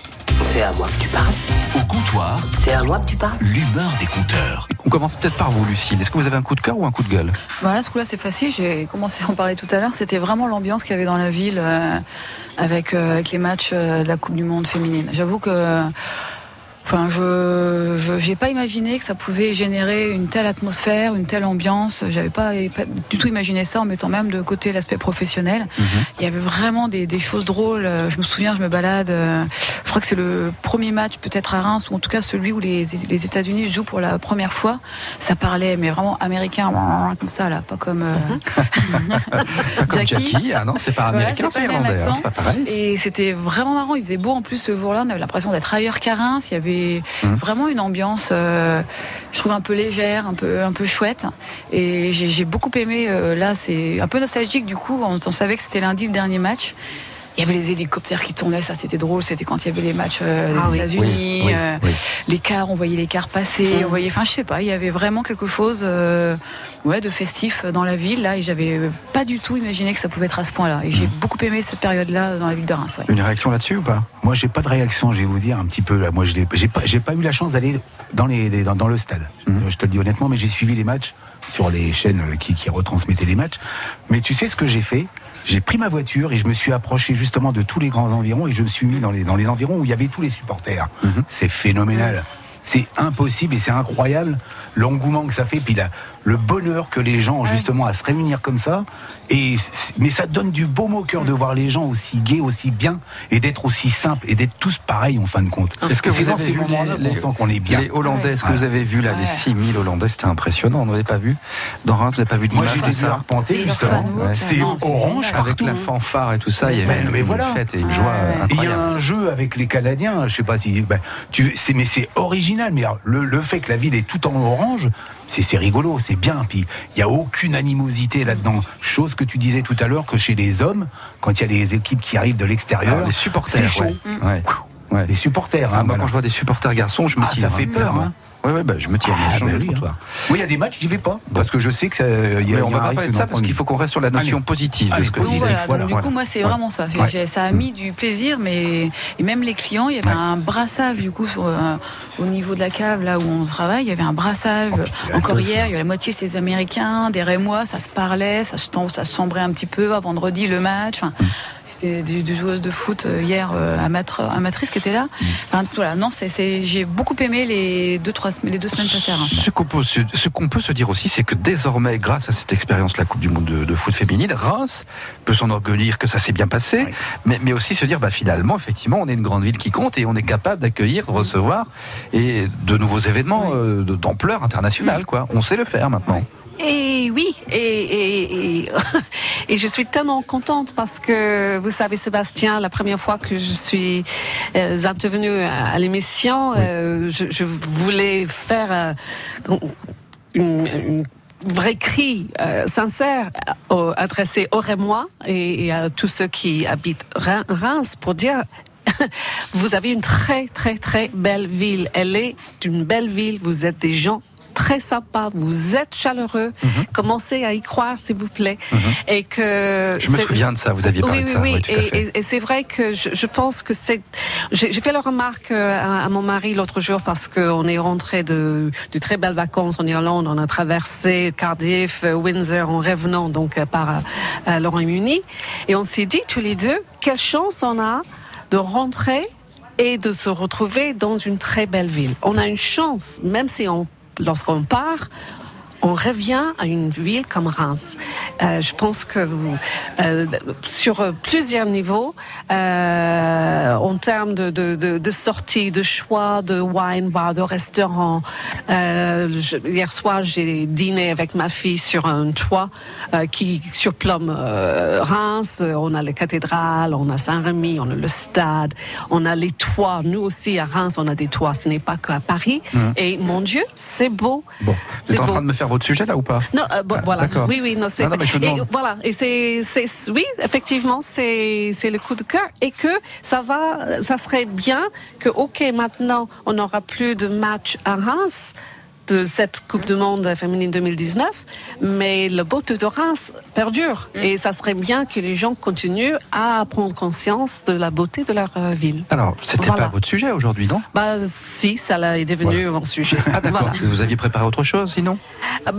L: C'est à moi que tu parles
A: Au comptoir,
L: C'est à moi que tu parles
A: l'humeur des compteurs.
B: On commence peut-être par vous, Lucille. Est-ce que vous avez un coup de cœur ou un coup de gueule?
D: Voilà, ce coup-là, c'est facile. J'ai commencé à en parler tout à l'heure. C'était vraiment l'ambiance qu'il y avait dans la ville euh, avec, euh, avec les matchs euh, de la Coupe du Monde féminine. J'avoue que. Enfin, je j'ai pas imaginé que ça pouvait générer une telle atmosphère, une telle ambiance. J'avais pas, pas du tout imaginé ça en mettant même de côté l'aspect professionnel. Il y avait vraiment des, des choses drôles. Je me souviens, je me balade. euh, Je crois que c'est le premier match peut-être à Reims ou en tout cas celui où les, les États-Unis jouent pour la première fois. Ça parlait, mais vraiment américain, comme ça là, pas comme euh,
B: Pas comme Jackie. Ah non, c'est pas américain, irlandais. hein, c'est pas pareil.
D: Et c'était vraiment marrant. Il faisait beau en plus ce jour-là. On avait l'impression d'être ailleurs qu'à Reims. Il y avait
B: Hum.
D: vraiment une ambiance, euh, je trouve un peu légère, un peu un peu chouette. Et j'ai j'ai beaucoup aimé. euh, là, c'est un peu nostalgique du coup. On, on savait que c'était lundi le dernier match. Il y avait les hélicoptères qui tournaient, ça c'était drôle. C'était quand il y avait les matchs euh, des
C: Ah.
D: États-Unis,
B: Oui, oui,
D: euh,
B: oui.
D: les cars, on voyait les cars passer, on voyait, enfin je sais pas, il y avait vraiment quelque chose, euh, ouais, de festif dans la ville là, et j'avais pas du tout imaginé que ça pouvait être à ce point-là. Et j'ai beaucoup aimé cette période-là dans la ville de Reims. ouais.
B: Une réaction là-dessus ou pas?
E: Moi, j'ai pas de réaction, je vais vous dire un petit peu. Là. Moi, j'ai pas, j'ai pas eu la chance d'aller dans, les, les- dans, dans le stade. Je te le dis honnêtement, mais j'ai suivi les matchs sur les chaînes qui, qui retransmettaient les matchs. Mais tu sais ce que j'ai fait? J'ai pris ma voiture et je me suis approché justement de tous les grands environs et je me suis mis dans les, dans les environs où il y avait tous les supporters. C'est phénoménal. C'est impossible et c'est incroyable l'engouement que ça fait, puis la, le bonheur que les gens ont justement à se réunir comme ça. Et mais ça donne du baume au cœur de voir les gens aussi gais, aussi bien, et d'être aussi simples et d'être tous pareils en fin de compte.
B: Est-ce que vous
E: dans
B: avez
E: ces
B: vu
E: moments-là
B: les,
E: qu'on sent qu'on est bien
B: les Hollandais Est-ce que vous avez vu là les
D: Ouais.
B: 6000 Hollandais? C'était impressionnant. On n'avait pas vu dans Reims. Vous n'avez pas vu
E: Moi,
B: d'image
E: j'ai
B: de
E: vu
B: ça
E: arpenter justement. C'est orange.
B: Avec la fanfare et tout ça, il y avait une,
E: mais
B: une
E: voilà.
B: fête et une joie
E: il y a un jeu avec les Canadiens, je sais pas si, ben, tu, c'est, mais c'est original. Mais le fait que la ville est tout en orange, c'est, rigolo, c'est bien. Puis il y a aucune animosité là-dedans. Chose que tu disais tout à l'heure que chez les hommes, quand il y a les équipes qui arrivent de l'extérieur,
B: Alors, les supporters,
E: c'est chaud.
B: ouais. Ouais. Ouais.
E: Les supporters.
B: Ah,
E: hein, voilà.
B: quand je vois des supporters garçons, je me
E: Ah,
B: tire.
E: ça fait peur, hein.
B: Ouais, ouais, bah, je me tire. mais
E: Ah, bah
B: de
E: oui, hein. Moi, il y a des matchs, j'y vais pas parce que je sais que ça, y a,
B: Mais on
E: a
B: va pas parler de ça parce qu'il faut qu'on reste sur la notion
E: Allez.
B: positive de
E: Allez,
B: ce que
D: Donc
E: positif,
B: disait.
D: voilà,
E: voilà,
D: donc du coup, moi, c'est vraiment ça.
E: Ouais.
D: Ça a mis du plaisir, mais et même les clients, il y avait
E: Ouais.
D: un brassage du coup sur, euh, au niveau de la cave là où on travaille, il y avait un brassage.
E: Oh, c'est
D: Encore hier, il y avait la moitié c'était des Américains, des Rémois, ça se parlait, ça se, ça se chambrait un petit peu. À vendredi, le match. Enfin,
E: Mm.
D: C'était des, des joueuses de foot euh, hier euh, amatrices qui étaient là.
E: Mm.
D: Enfin, voilà, non, c'est, j'ai beaucoup aimé les deux, trois, les deux semaines passées à Reims.
B: Ce qu'on peut, se- ce qu'on peut se dire aussi, c'est que désormais, grâce à cette expérience, la Coupe du Monde de, de foot féminine, Reims peut s'enorgueillir que ça s'est bien passé,
E: Oui.
B: mais, mais aussi se dire, bah, finalement, effectivement, on est une grande ville qui compte et on est capable d'accueillir, de recevoir et de nouveaux événements euh, d'ampleur internationale, quoi. On sait le faire maintenant.
C: Et oui, et, et, et, et je suis tellement contente parce que vous savez, Sébastien, la première fois que je suis euh, intervenue à, à l'émission, euh, je, je voulais faire euh, une, une vrai cri euh, sincère euh, adressé au Rémois et, et à tous ceux qui habitent Reims pour dire vous avez une très très très belle ville. Elle est une belle ville. Vous êtes des gens très sympas. Vous êtes chaleureux. Commencez à y croire, s'il vous plaît. Et que
B: Mhm. Je me souviens de ça, vous aviez parlé
C: oui,
B: de
C: oui,
B: ça.
C: Oui,
B: oui,
C: et, et- et c'est vrai que je, je pense que c'est. J'ai fait la remarque euh, à, à mon mari l'autre jour parce qu'on est rentré de, de très belles vacances en Irlande. On a traversé Cardiff, euh, Windsor en revenant donc euh, par le Royaume-Uni. Et on s'est dit tous les deux, quelle chance on a de rentrer et de se retrouver dans une très belle ville. On a une chance, même si on, lorsqu'on part, on revient à une ville comme Reims. Euh, je pense que euh, sur plusieurs niveaux, euh, en termes de, de, de, de sorties, de choix, de wine bar, de restaurants. Euh, je- hier soir, j'ai dîné avec ma fille sur un toit euh, qui surplombe euh, Reims. On a les cathédrales, on a Saint-Rémy, on a le stade, on a les toits. Nous aussi à Reims, on a des toits. Ce n'est pas qu'à Paris.
B: Mhm.
C: Et mon Dieu, c'est beau.
B: Bon, vous
C: C'est
B: êtes en
C: beau.
B: train de me faire votre sujet là ou pas
C: Non, euh, bon,
B: Ah,
C: voilà. Oui, oui, non, c'est.
B: Demande.
C: voilà, et c'est, c'est, oui, effectivement, c'est, c'est le coup de cœur, et que ça va, ça serait bien que, ok, maintenant, on n'aura plus de match à Reims de cette Coupe du Monde féminine 2019, mais le beau de Reims perdure,
B: Mm.
C: et ça serait bien que les gens continuent à prendre conscience de la beauté de leur euh, ville.
B: Alors, c'était
C: Voilà.
B: pas votre sujet aujourd'hui, non?
C: Bah, si, ça est devenu mon sujet.
B: Ah d'accord.
C: Voilà.
B: Vous aviez préparé autre chose, sinon?
C: Euh,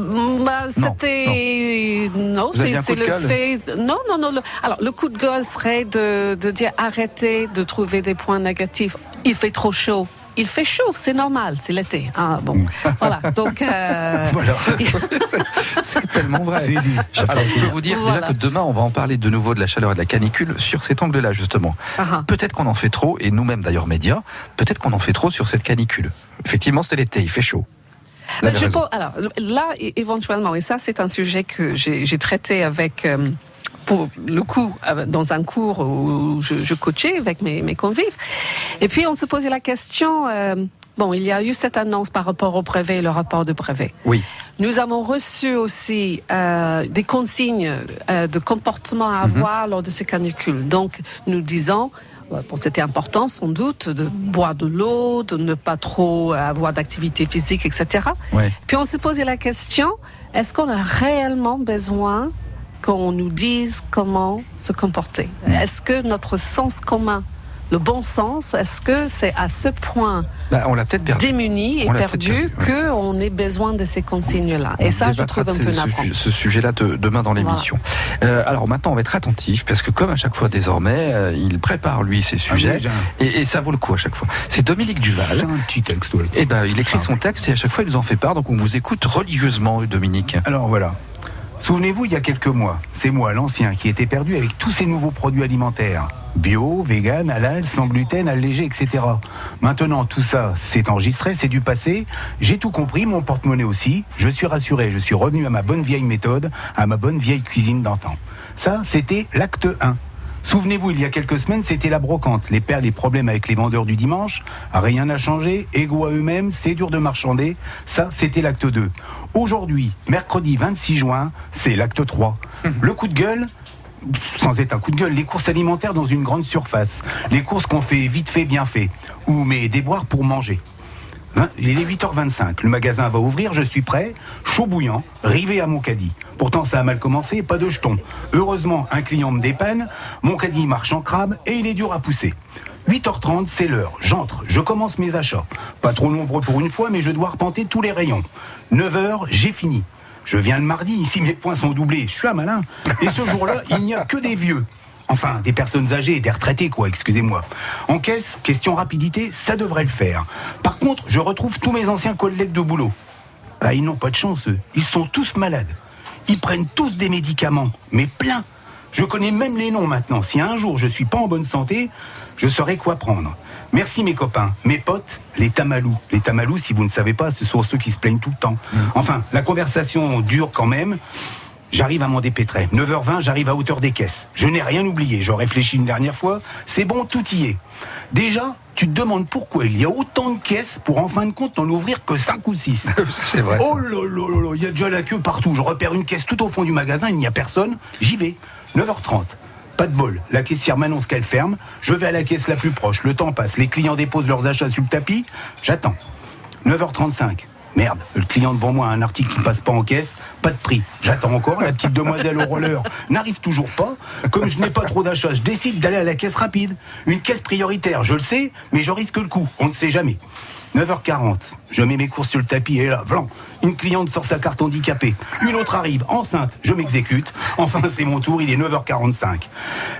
C: Bah, c'était non, c'est le
B: gueule
C: fait. Non, non, non. le- Alors, le coup de gueule serait de, de dire arrêtez de trouver des points négatifs. Il fait trop chaud. Il fait chaud, c'est normal, c'est l'été. Ah, bon, voilà. Donc, euh,
B: Voilà. c'est tellement vrai.
E: C'est dit.
B: Alors, je peux vous dire
C: Voilà.
B: déjà que demain, on va en parler de nouveau de la chaleur et de la canicule sur cet angle-là, justement.
C: Ah ah.
B: Peut-être qu'on en fait trop, et nous-mêmes d'ailleurs médias, peut-être qu'on en fait trop sur cette canicule. Effectivement, c'était l'été, il fait chaud.
C: Je pense- alors là, éventuellement, et ça, c'est un sujet que j'ai j'ai traité avec. euh, pour le coup, euh, dans un cours où je, je coachais avec mes, mes convives. Et puis, on se posait la question, euh, bon, il y a eu cette annonce par rapport au brevet et le rapport de brevet.
B: Oui.
C: Nous avons reçu aussi euh, des consignes euh, de comportement à avoir lors de ce canicule. Donc, nous disons, euh, bon, c'était important sans doute de boire de l'eau, de ne pas trop avoir d'activité physique, etc.
B: Ouais.
C: Puis on s'est posé la question, est-ce qu'on a réellement besoin qu'on nous dise comment se comporter Est-ce que notre sens commun, le bon sens, est-ce que c'est à ce point
B: Bah, on l'a peut-être perdu.
C: démuni et
B: On
C: perdu qu'on ait besoin de ces consignes-là? Et ça, je trouve un peu
B: ce-
C: navrant.
B: ce, ce sujet-là de- demain dans l'émission. Euh, alors maintenant, on va être attentif parce que comme à chaque fois désormais, euh, il prépare lui ses sujets
E: oui,
B: et, et ça vaut le coup à chaque fois. C'est Dominique Duval.
E: C'est un petit texte, ouais.
B: Et ben, il écrit son texte et à chaque fois il nous en fait part. Donc on vous écoute religieusement, Dominique.
E: Alors voilà. Souvenez-vous, il y a quelques mois, c'est moi, l'ancien, qui était perdu avec tous ces nouveaux produits alimentaires. Bio, vegan, halal, sans gluten, allégé, etc. Maintenant, tout ça, c'est enregistré, c'est du passé. J'ai tout compris, mon porte-monnaie aussi. Je suis rassuré, je suis revenu à ma bonne vieille méthode, à ma bonne vieille cuisine d'antan. Ça, c'était l'acte 1. Souvenez-vous, il y a quelques semaines, c'était la brocante. Les pères, les problèmes avec les vendeurs du dimanche. Rien n'a changé. Égaux à eux-mêmes, c'est dur de marchander. Ça, c'était l'acte 2. Aujourd'hui, mercredi 26 juin, c'est l'acte 3. Le coup de gueule, sans être un coup de gueule, les courses alimentaires dans une grande surface. Les courses qu'on fait vite fait, bien fait. Ou mes déboires pour manger. Vingt- Il est 8h25, le magasin va ouvrir, je suis prêt, chaud bouillant, rivé à mon caddie. Pourtant ça a mal commencé, pas de jetons. Heureusement, un client me dépanne, mon caddie marche en crabe et il est dur à pousser. 8h30, c'est l'heure, j'entre, je commence mes achats. Pas trop nombreux pour une fois, mais je dois repenter tous les rayons. 9h, j'ai fini. Je viens le mardi, ici mes points sont doublés, je suis un malin. Et ce jour-là, il n'y a que des vieux. Enfin, des personnes âgées, des retraités, quoi, excusez-moi. En caisse, question rapidité, ça devrait le faire. Par contre, je retrouve tous mes anciens collègues de boulot. Ah, ils n'ont pas de chance, eux. Ils sont tous malades. Ils prennent tous des médicaments, mais plein. Je connais même les noms maintenant. Si un jour je suis pas en bonne santé, je saurai quoi prendre. Merci mes copains, mes potes, les tamalous. Les tamalous, si vous ne savez pas, ce sont ceux qui se plaignent tout le temps. Enfin, la conversation dure quand même. J'arrive à m'en dépêtrer. 9h20, j'arrive à hauteur des caisses. Je n'ai rien oublié. Je réfléchis une dernière fois. C'est bon, tout y est. Déjà, tu te demandes pourquoi il y a autant de caisses pour en fin de compte n'en ouvrir que 5 ou 6.
B: C'est vrai. ça.
E: Oh là là là là, il y a déjà la queue partout. Je repère une caisse tout au fond du magasin, il n'y a personne. J'y vais. 9h30. Pas de bol. La caissière m'annonce qu'elle ferme. Je vais à la caisse la plus proche. Le temps passe. Les clients déposent leurs achats sur le tapis. J'attends. 9h35. Merde, le client devant moi a un article qui passe pas en caisse, pas de prix. J'attends encore, la petite demoiselle au roller n'arrive toujours pas. Comme je n'ai pas trop d'achats, je décide d'aller à la caisse rapide. Une caisse prioritaire, je le sais, mais je risque le coup, on ne sait jamais. 9h40, je mets mes courses sur le tapis et là, blanc, une cliente sort sa carte handicapée. Une autre arrive, enceinte, je m'exécute. Enfin, c'est mon tour, il est 9h45.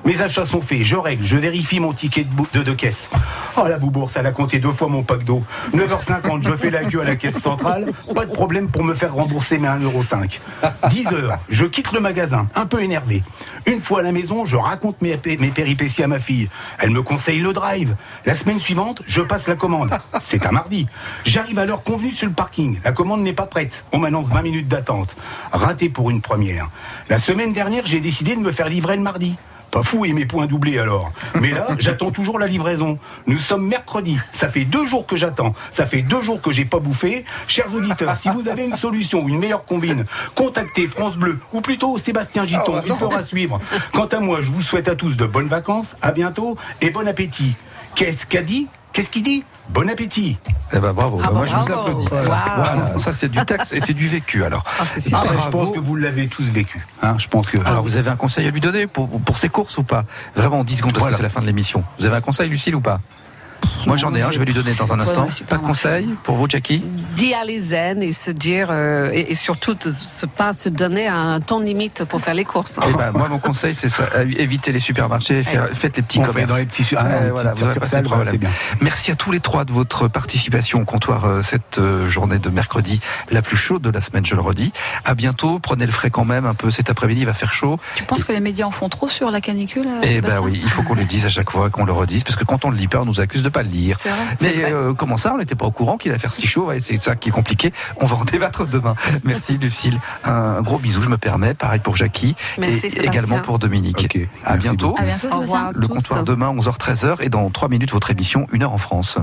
E: Mes achats sont faits, je règle, je vérifie mon ticket de, de, caisse. Oh la boubourse, elle a compté deux fois mon pack d'eau. 9h50, je fais la queue à la caisse centrale. Pas de problème pour me faire rembourser mes 1,5€. 10h, je quitte le magasin, un peu énervé. Une fois à la maison, je raconte mes, mes péripéties à ma fille. Elle me conseille le drive. La semaine suivante, je passe la commande. C'est un mardi. J'arrive à l'heure convenue sur le parking. La commande n'est pas prête. On m'annonce 20 minutes d'attente. Raté pour une première. La semaine dernière, j'ai décidé de me faire livrer le mardi. Pas fou et mes points doublés alors. Mais là, j'attends toujours la livraison. Nous sommes mercredi. Ça fait deux jours que j'attends. Ça fait deux jours que j'ai pas bouffé. Chers auditeurs, si vous avez une solution ou une meilleure combine, contactez France Bleu ou plutôt Sébastien Giton. Il fera suivre. Quant à moi, je vous souhaite à tous de bonnes vacances, à bientôt et bon appétit. Qu'est-ce qu'a dit Qu'est-ce qu'il dit Bon appétit.
B: Eh ben bravo,
C: Ah
B: Bah,
C: bon,
B: moi je vous applaudis.
C: Wow.
B: Voilà, ça c'est du taxe et c'est du vécu alors.
C: Ah.
E: Ah, je pense que vous l'avez tous vécu. Hein, je pense que.
B: Alors vous avez un conseil à lui donner pour, pour ses courses ou pas? Vraiment en 10 secondes parce
E: Voilà.
B: que c'est la fin de l'émission. Vous avez un conseil Lucille ou pas? Moi j'en ai un, je vais lui donner dans un instant. Pas de conseil pour vous Jackie
C: D'y aller zen et se dire, euh, et, et surtout de se pas se donner un temps limite pour faire les courses. hein.
B: Eh ben, moi, mon conseil, c'est ça. euh, Évitez les supermarchés, faire- faites les petits
E: On fait
B: commerces.
E: dans les petits ah,
B: Euh, voilà, vous pas
E: bien.
B: Merci à tous les trois de votre participation au comptoir euh, cette euh, journée de mercredi, la plus chaude de la semaine, je le redis. À bientôt. Prenez le frais quand même un peu cet après-midi, il va faire chaud.
D: Tu penses que les médias en font trop sur la canicule
B: Eh ben oui, il faut qu'on le dise à chaque fois, qu'on le redise, parce que quand on le dit pas, on nous accuse de pas le dire. Mais euh, comment ça, on n'était pas au courant qu'il allait faire si chaud C'est ça qui est compliqué. On va en débattre demain. Merci Lucille. Un gros bisou, je me permets. Pareil pour Jackie
C: Merci,
B: et également pour Dominique.
E: Okay.
B: À, bientôt.
C: Au revoir
B: le comptoir demain 11h-13h et dans 3 minutes votre émission 1h en France.